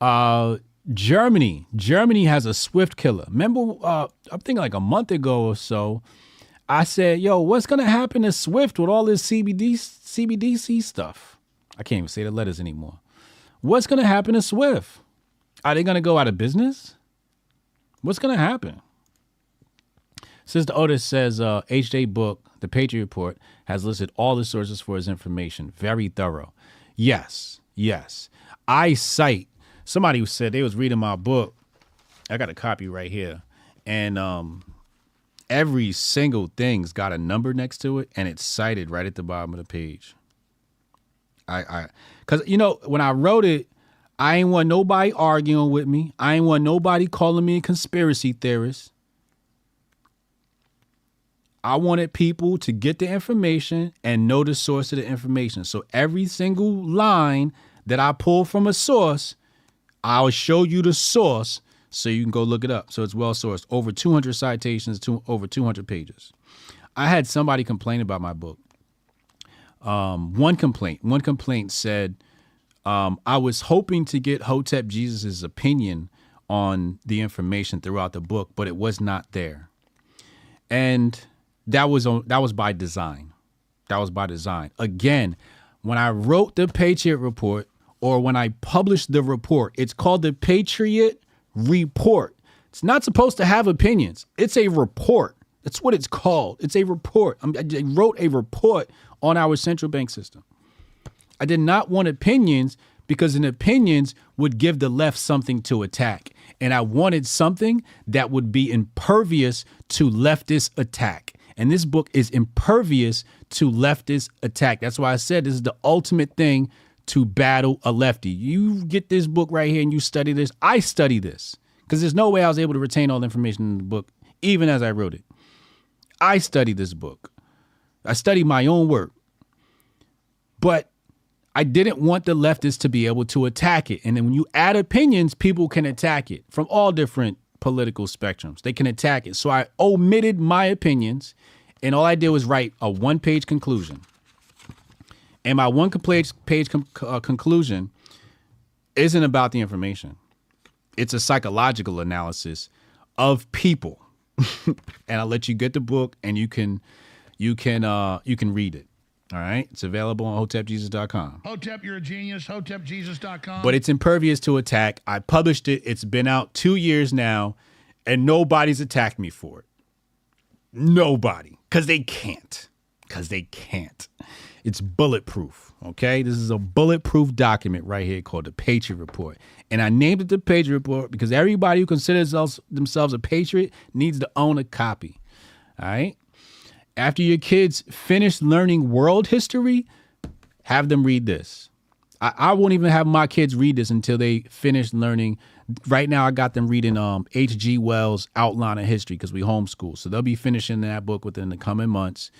uh, Germany. Germany has a Swift killer. Remember, uh, I'm thinking like a month ago or so I said, yo, what's gonna happen to Swift with all this CBD CBDC stuff? I can't even say the letters anymore. What's gonna happen to Swift? Are they gonna go out of business? What's gonna happen? Sister Otis says uh, HJ Book, the Patriot Report, has listed all the sources for his information. Very thorough. Yes, yes. I cite somebody who said they was reading my book. I got a copy right here. And um, every single thing's got a number next to it and it's cited right at the bottom of the page. I I cuz you know when I wrote it I ain't want nobody arguing with me. I ain't want nobody calling me a conspiracy theorist. I wanted people to get the information and know the source of the information. So every single line that I pull from a source, I'll show you the source so you can go look it up. So it's well sourced. Over 200 citations, to over 200 pages. I had somebody complain about my book. Um, one complaint, one complaint said, um, I was hoping to get Hotep Jesus' opinion on the information throughout the book, but it was not there. And that was on that was by design. That was by design. Again, when I wrote the Patriot Report or when I published the report, it's called the Patriot Report. It's not supposed to have opinions. It's a report. That's what it's called. It's a report. I wrote a report on our central bank system. I did not want opinions because an opinions would give the left something to attack. And I wanted something that would be impervious to leftist attack. And this book is impervious to leftist attack. That's why I said this is the ultimate thing to battle a lefty. You get this book right here and you study this. I study this because there's no way I was able to retain all the information in the book, even as I wrote it. I study this book. I study my own work. But I didn't want the leftists to be able to attack it. And then when you add opinions, people can attack it from all different political spectrums. They can attack it. So I omitted my opinions, and all I did was write a one page conclusion. And my one page, page com- uh, conclusion isn't about the information, it's a psychological analysis of people. and I'll let you get the book and you can you can uh you can read it. All right. It's available on hotepjesus.com. Hotep, you're a genius. Hotepjesus.com. But it's impervious to attack. I published it. It's been out two years now, and nobody's attacked me for it. Nobody. Because they can't. Because they can't. It's bulletproof. Okay. This is a bulletproof document right here called the Patriot Report. And I named it the Patriot Report because everybody who considers themselves a patriot needs to own a copy. All right after your kids finish learning world history, have them read this. I, I won't even have my kids read this until they finish learning. Right now, I got them reading um, H.G. Wells' Outline of History because we homeschool. So they'll be finishing that book within the coming months.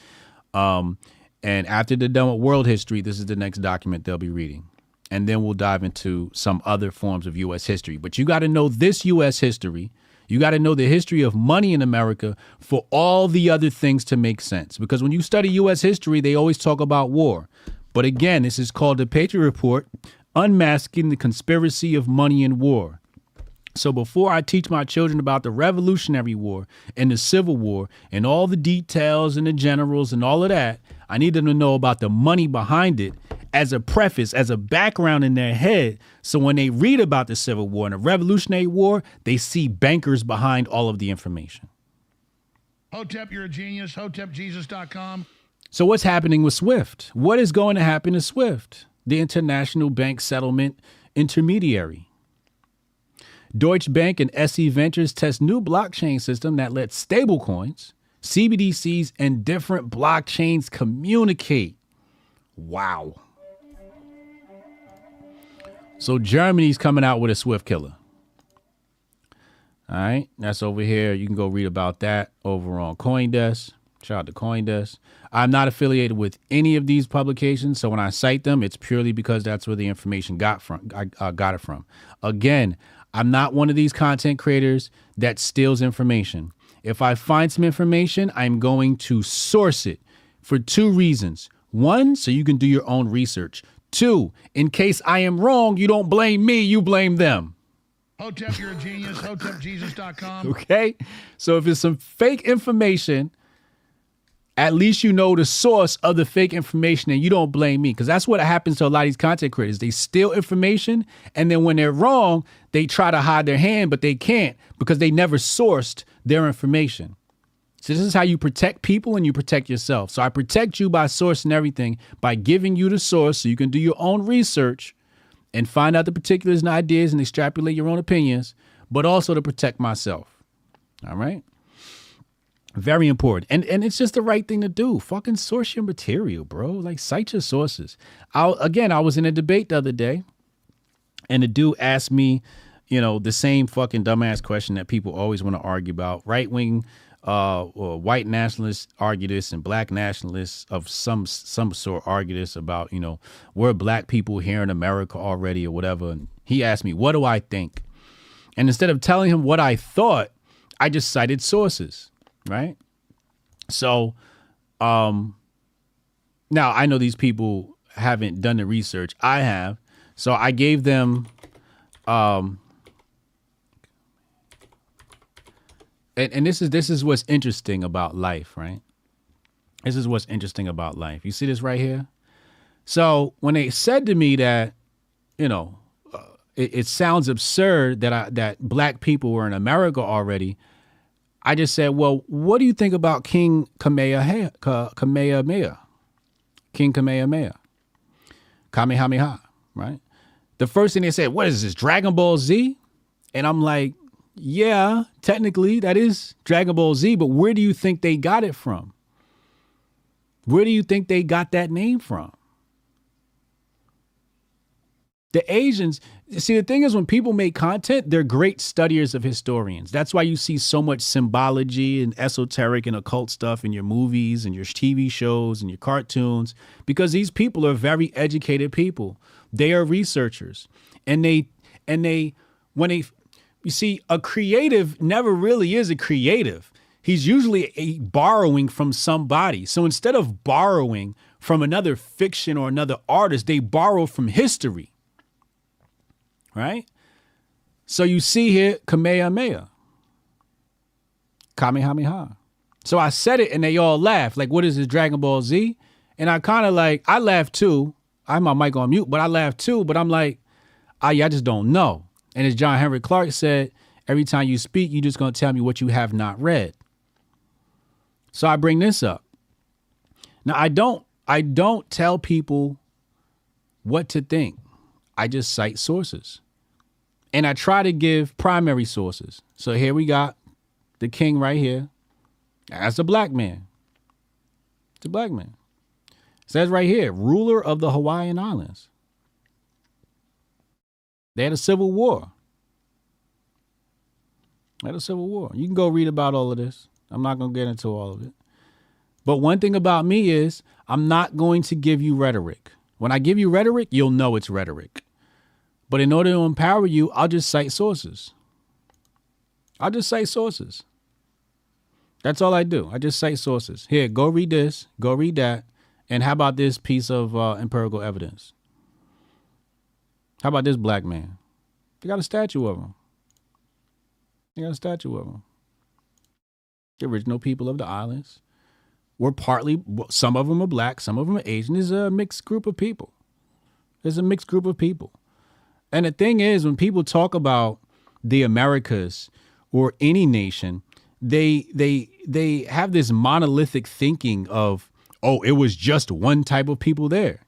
Um, and after they're done with world history, this is the next document they'll be reading. And then we'll dive into some other forms of U.S. history. But you got to know this U.S. history you got to know the history of money in America for all the other things to make sense. Because when you study U.S. history, they always talk about war. But again, this is called the Patriot Report Unmasking the Conspiracy of Money and War. So before I teach my children about the Revolutionary War and the Civil War and all the details and the generals and all of that, I need them to know about the money behind it as a preface, as a background in their head. So when they read about the Civil War and the Revolutionary War, they see bankers behind all of the information. Hotep, you're a genius. HotepJesus.com. So what's happening with SWIFT? What is going to happen to SWIFT, the international bank settlement intermediary? Deutsche Bank and SE Ventures test new blockchain system that lets stablecoins, CBDCs, and different blockchains communicate. Wow. So Germany's coming out with a Swift killer. All right, that's over here. You can go read about that over on CoinDesk. Shout out to CoinDesk. I'm not affiliated with any of these publications, so when I cite them, it's purely because that's where the information got from. I uh, got it from. Again, I'm not one of these content creators that steals information. If I find some information, I'm going to source it for two reasons. One, so you can do your own research. Two, in case I am wrong, you don't blame me, you blame them. Hotep, you're a genius. HotepJesus.com. Okay? So if it's some fake information, at least you know the source of the fake information and you don't blame me. Because that's what happens to a lot of these content creators. They steal information, and then when they're wrong, they try to hide their hand, but they can't because they never sourced their information. So this is how you protect people and you protect yourself. So I protect you by sourcing everything by giving you the source so you can do your own research and find out the particulars and ideas and extrapolate your own opinions, but also to protect myself. All right? Very important. And and it's just the right thing to do. Fucking source your material, bro. Like cite your sources. I again, I was in a debate the other day and the dude asked me, you know, the same fucking dumbass question that people always want to argue about. Right wing uh, white nationalists argue this and black nationalists of some some sort argue this about, you know, we're black people here in America already or whatever. And he asked me, what do I think? And instead of telling him what I thought, I just cited sources right? So, um, now I know these people haven't done the research. I have, so I gave them, um, and, and this is this is what's interesting about life, right? This is what's interesting about life. You see this right here. So when they said to me that, you know, uh, it, it sounds absurd that I that black people were in America already I just said, well, what do you think about King Kamehameha? Kamehameha? King Kamehameha. Kamehameha, right? The first thing they said, what is this, Dragon Ball Z? And I'm like, yeah, technically that is Dragon Ball Z, but where do you think they got it from? Where do you think they got that name from? The Asians, see, the thing is, when people make content, they're great studiers of historians. That's why you see so much symbology and esoteric and occult stuff in your movies and your TV shows and your cartoons, because these people are very educated people. They are researchers. And they, and they, when they, you see, a creative never really is a creative. He's usually borrowing from somebody. So instead of borrowing from another fiction or another artist, they borrow from history right? So you see here Kamehameha. Kamehameha. So I said it and they all laughed. Like, what is this Dragon Ball Z? And I kind of like, I laughed too. I have my mic on mute, but I laughed too. But I'm like, ah, I, I just don't know. And as John Henrik Clarke said, every time you speak, you're just going to tell me what you have not read. So I bring this up. Now I don't I don't tell people what to think. I just cite sources and I try to give primary sources. So here we got the king right here. That's a black man. It's a black man. It says right here, ruler of the Hawaiian Islands. They had a civil war. They had a civil war. You can go read about all of this. I'm not going to get into all of it. But one thing about me is I'm not going to give you rhetoric. When I give you rhetoric, you'll know it's rhetoric. But in order to empower you, I'll just cite sources. I'll just cite sources. That's all I do. I just cite sources. Here, go read this, go read that. And how about this piece of uh, empirical evidence? How about this black man? They got a statue of him. They got a statue of him. The original people of the islands were partly, some of them are black, some of them are Asian. It's a mixed group of people. It's a mixed group of people. And the thing is, when people talk about the Americas or any nation, they they they have this monolithic thinking of, oh, it was just one type of people there.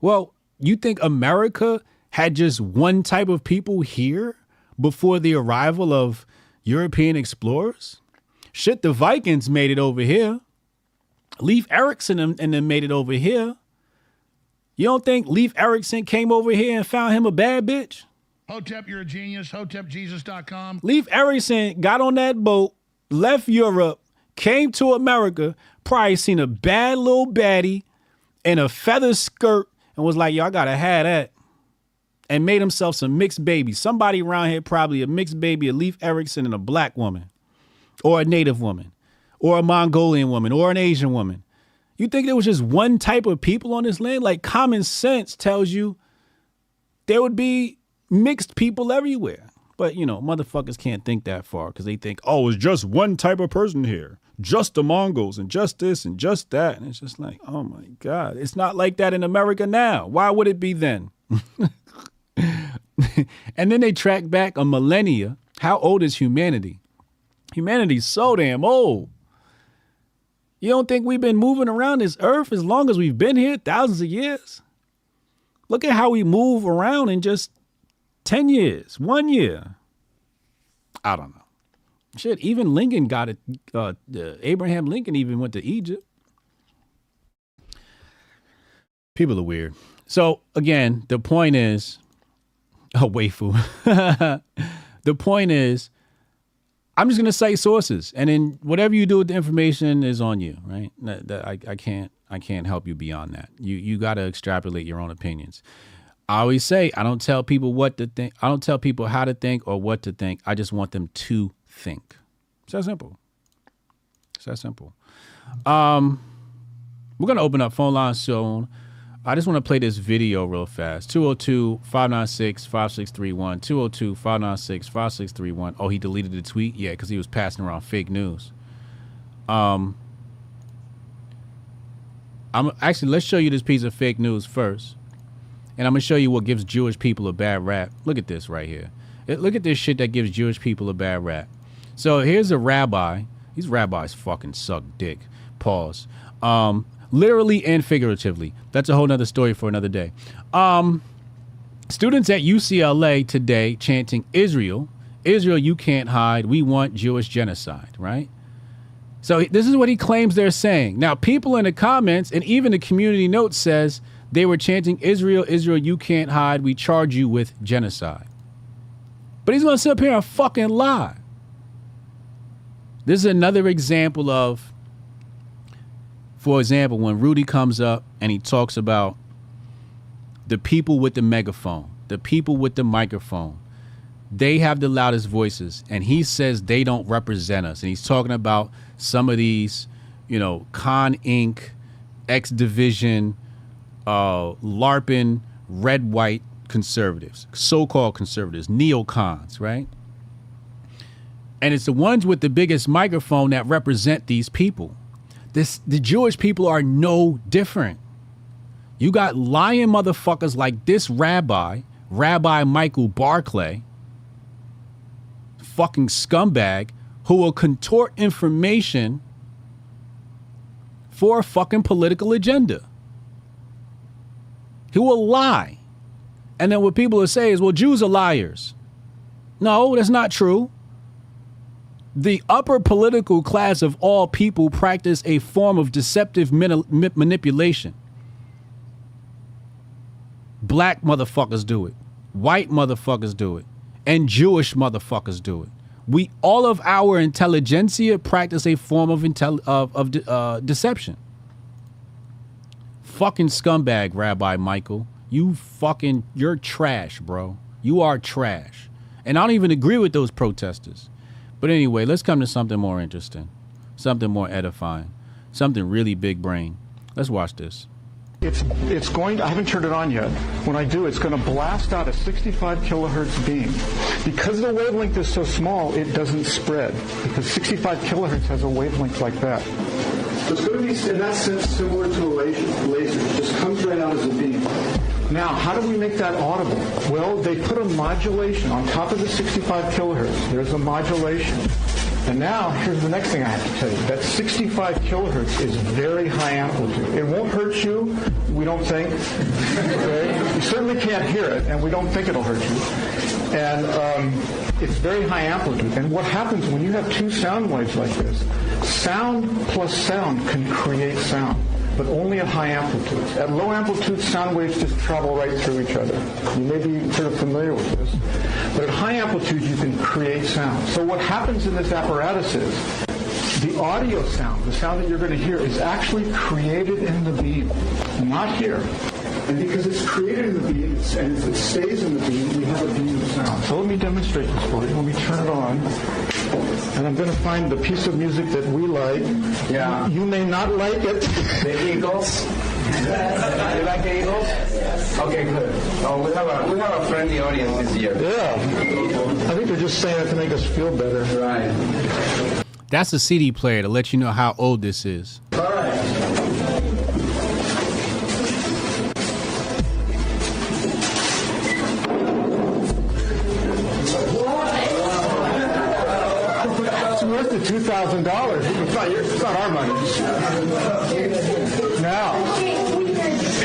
Well, you think America had just one type of people here before the arrival of European explorers? Shit, the Vikings made it over here. Leif Erikson and them made it over here. You don't think Leif Erikson came over here and found him a bad bitch? Hotep, you're a genius. HotepJesus.com. Leif Erikson got on that boat, left Europe, came to America, probably seen a bad little baddie in a feather skirt and was like, yo, I gotta have that. And made himself some mixed babies. Somebody around here probably a mixed baby, a Leif Erikson and a black woman, or a native woman, or a Mongolian woman, or an Asian woman. You think there was just one type of people on this land? Like common sense tells you there would be mixed people everywhere. But you know, motherfuckers can't think that far because they think, oh, it's just one type of person here. Just the Mongols and just this and just that. And it's just like, oh my God. It's not like that in America now. Why would it be then? and then they track back a millennia. How old is humanity? Humanity's so damn old. You don't think we've been moving around this earth as long as we've been here, thousands of years? Look at how we move around in just 10 years, one year. I don't know. Shit, even Lincoln got it. Uh, uh, Abraham Lincoln even went to Egypt. People are weird. So again, the point is, oh, waifu. the point is, I'm just gonna cite sources, and then whatever you do with the information is on you, right? I, I can't I can't help you beyond that. You you got to extrapolate your own opinions. I always say I don't tell people what to think. I don't tell people how to think or what to think. I just want them to think. It's that simple. It's that simple. Um, we're gonna open up phone lines soon. I just want to play this video real fast. 202 596 5631. 202 596 5631. Oh, he deleted the tweet? Yeah, because he was passing around fake news. Um, I'm actually let's show you this piece of fake news first. And I'm gonna show you what gives Jewish people a bad rap. Look at this right here. Look at this shit that gives Jewish people a bad rap. So here's a rabbi. These rabbis fucking suck dick. Pause. Um, literally and figuratively. That's a whole nother story for another day. Um, students at UCLA today chanting Israel, Israel, you can't hide. We want Jewish genocide, right? So this is what he claims they're saying. Now, people in the comments and even the community note says they were chanting Israel, Israel, you can't hide. We charge you with genocide. But he's going to sit up here and fucking lie. This is another example of, for example, when Rudy comes up and he talks about the people with the megaphone, the people with the microphone, they have the loudest voices and he says they don't represent us. And he's talking about some of these you know con inc x division uh red white conservatives so-called conservatives neocons right? And it's the ones with the biggest microphone that represent these people this the jewish people are no different you got lying motherfuckers like this rabbi rabbi michael barclay fucking scumbag who will contort information for a fucking political agenda. He will lie. And then what people will say is, well, Jews are liars. No, that's not true. The upper political class of all people practice a form of deceptive mani- manipulation. Black motherfuckers do it. White motherfuckers do it. And Jewish motherfuckers do it. We all of our intelligentsia practice a form of intel of, of de- uh, deception. Fucking scumbag, Rabbi Michael. You fucking you're trash, bro. You are trash. And I don't even agree with those protesters. But anyway, let's come to something more interesting. Something more edifying. Something really big brain. Let's watch this. It's it's going. To, I haven't turned it on yet. When I do, it's going to blast out a 65 kilohertz beam. Because the wavelength is so small, it doesn't spread. Because 65 kilohertz has a wavelength like that. It's going to be, in that sense, similar to a laser. laser. It just comes right out as a beam. Now, how do we make that audible? Well, they put a modulation on top of the 65 kilohertz. There's a modulation. And now, here's the next thing I have to tell you. That 65 kilohertz is very high amplitude. It won't hurt you, we don't think. Okay? You certainly can't hear it, and we don't think it'll hurt you. And um, it's very high amplitude. And what happens when you have two sound waves like this? Sound plus sound can create sound but only at high amplitudes. At low amplitudes, sound waves just travel right through each other. You may be sort of familiar with this. But at high amplitudes, you can create sound. So what happens in this apparatus is the audio sound, the sound that you're going to hear, is actually created in the beam, not here. And because it's created in the beam, and if it stays in the beam, we have a beam of sound. So let me demonstrate this for you. Let me turn it on. And I'm going to find the piece of music that we like. Yeah. You may not like it. The Eagles. you like the Eagles? Okay, good. Oh, we have a we have a friendly audience this year. Yeah. I think they're just saying it to make us feel better. Right. That's a CD player to let you know how old this is. Two thousand dollars. It's not your, it's not our money. Now,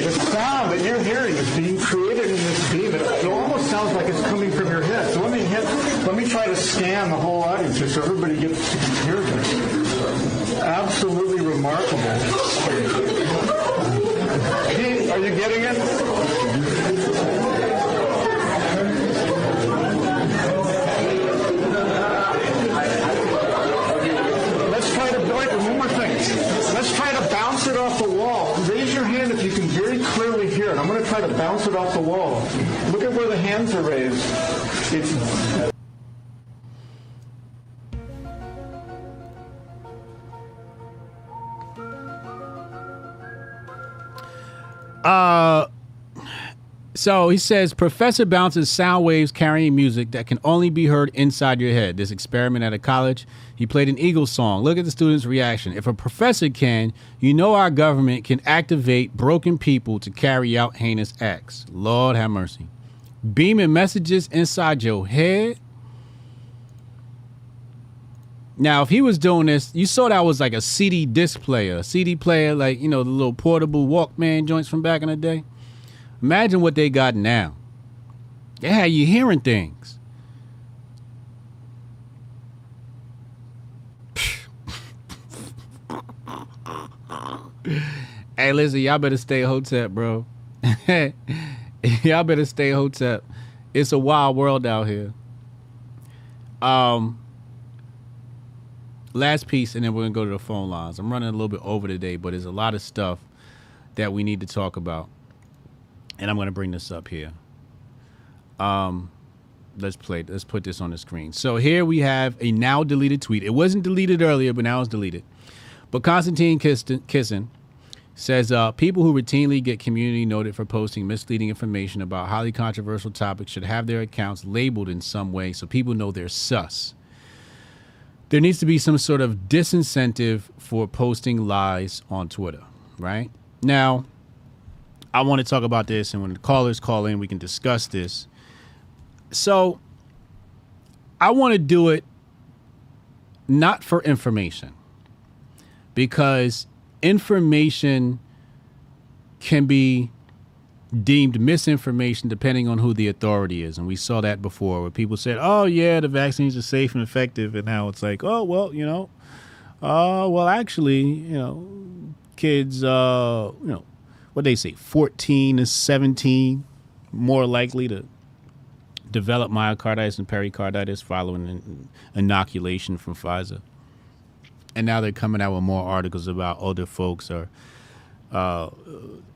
The sound that you're hearing is being created in this beam. It, it almost sounds like it's coming from your head. So let me hit, let me try to scan the whole audience here so everybody gets to hear this. Absolutely remarkable. Pete, are you getting it? Let's try to wait, one more thing. Let's try to bounce it off the wall. Raise your hand if you can very clearly hear it. I'm going to try to bounce it off the wall. Look at where the hands are raised. It's Uh, so he says professor bounces sound waves carrying music that can only be heard inside your head. This experiment at a college, he played an Eagles song. Look at the students' reaction. If a professor can, you know our government can activate broken people to carry out heinous acts. Lord have mercy. Beaming messages inside your head. Now, if he was doing this, you saw that was like a CD disc player, a CD player, like, you know, the little portable Walkman joints from back in the day. Imagine what they got now. They had you hearing things. hey, listen, y'all better stay hotep, bro. y'all better stay hotep. It's a wild world out here. Um, last piece, and then we're gonna go to the phone lines. I'm running a little bit over today, but there's a lot of stuff that we need to talk about, and I'm gonna bring this up here. Um, let's play. Let's put this on the screen. So here we have a now deleted tweet. It wasn't deleted earlier, but now it's deleted. But Konstantin Kisin says uh, people who routinely get community noted for posting misleading information about highly controversial topics should have their accounts labeled in some way so people know they're sus. There needs to be some sort of disincentive for posting lies on Twitter, right? Now, I want to talk about this, and when the callers call in, we can discuss this. So, I want to do it not for information because information can be deemed misinformation depending on who the authority is. And we saw that before where people said, oh, yeah, the vaccines are safe and effective. And now it's like, oh, well, you know, uh, well, actually, you know, kids, uh, you know, what they say, 14 to 17, more likely to develop myocarditis and pericarditis following an inoculation from Pfizer and now they're coming out with more articles about older folks or uh,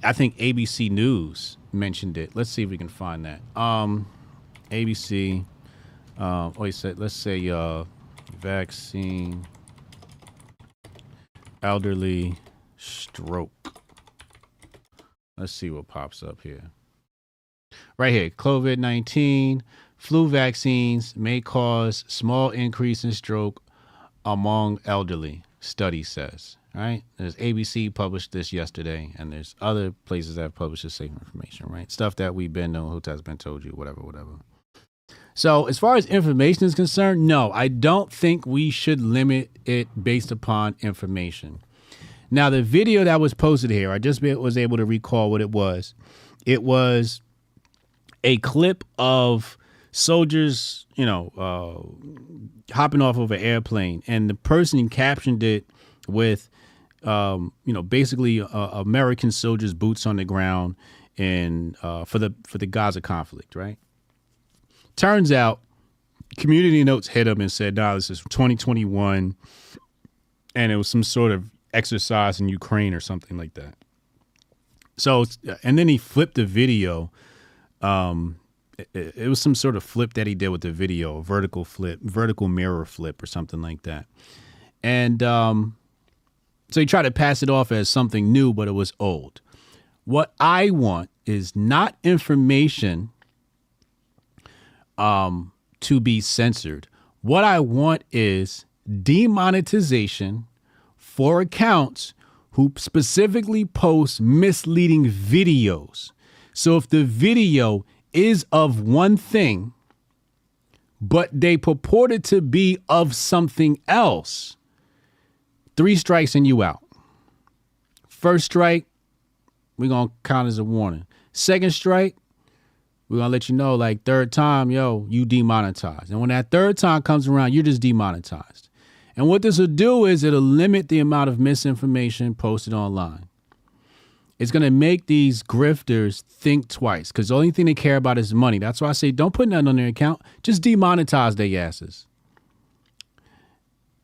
I think ABC News mentioned it. Let's see if we can find that. Um, ABC. Uh, oh, said, let's say uh, vaccine, elderly, stroke. Let's see what pops up here. Right here, COVID 19, flu vaccines may cause small increase in stroke among elderly, study says. Right? There's ABC published this yesterday, and there's other places that have published the same information, right? Stuff that we've been known, Hoteps been told you, whatever, whatever. So, as far as information is concerned, no, I don't think we should limit it based upon information. Now, the video that was posted here, I just was able to recall what it was. It was a clip of soldiers, you know, uh, hopping off of an airplane, and the person captioned it with, um, you know, basically uh, American soldiers' boots on the ground, and uh, for the for the Gaza conflict, right? Turns out, Community Notes hit him and said, "Nah, this is 2021," and it was some sort of exercise in Ukraine or something like that. So, and then he flipped the video. Um, it, it, was some sort of flip that he did with the video, vertical flip, vertical mirror flip, or something like that. And um, so he tried to pass it off as something new, but it was old. What I want is not information um, to be censored. What I want is demonetization for accounts who specifically post misleading videos. So if the video is of one thing, but they purported to be of something else, three strikes and you out. First strike, we're gonna count as a warning. Second strike, we're gonna let you know like third time, yo, you demonetized. And when that third time comes around, you're just demonetized. And what this will do is it'll limit the amount of misinformation posted online. It's gonna make these grifters think twice because the only thing they care about is money. That's why I say don't put nothing on their account. Just demonetize their asses.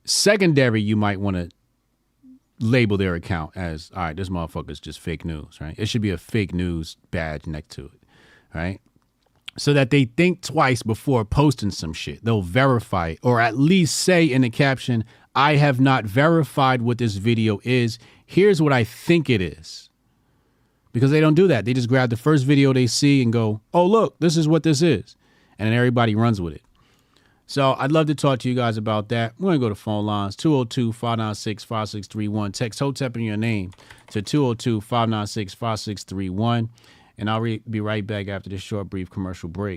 Secondary, you might want to label their account as all right, this motherfucker's just fake news, right? It should be a fake news badge next to it, right? So that they think twice before posting some shit. They'll verify it, or at least say in the caption, I have not verified what this video is. Here's what I think it is. Because they don't do that. They just grab the first video they see and go, oh, look, this is what this is. And then everybody runs with it. So I'd love to talk to you guys about that. We're going to go to phone lines 202 596 5631. Text HOTEP in your name to 202 596 5631. And I'll re- be right back after this short, brief commercial break.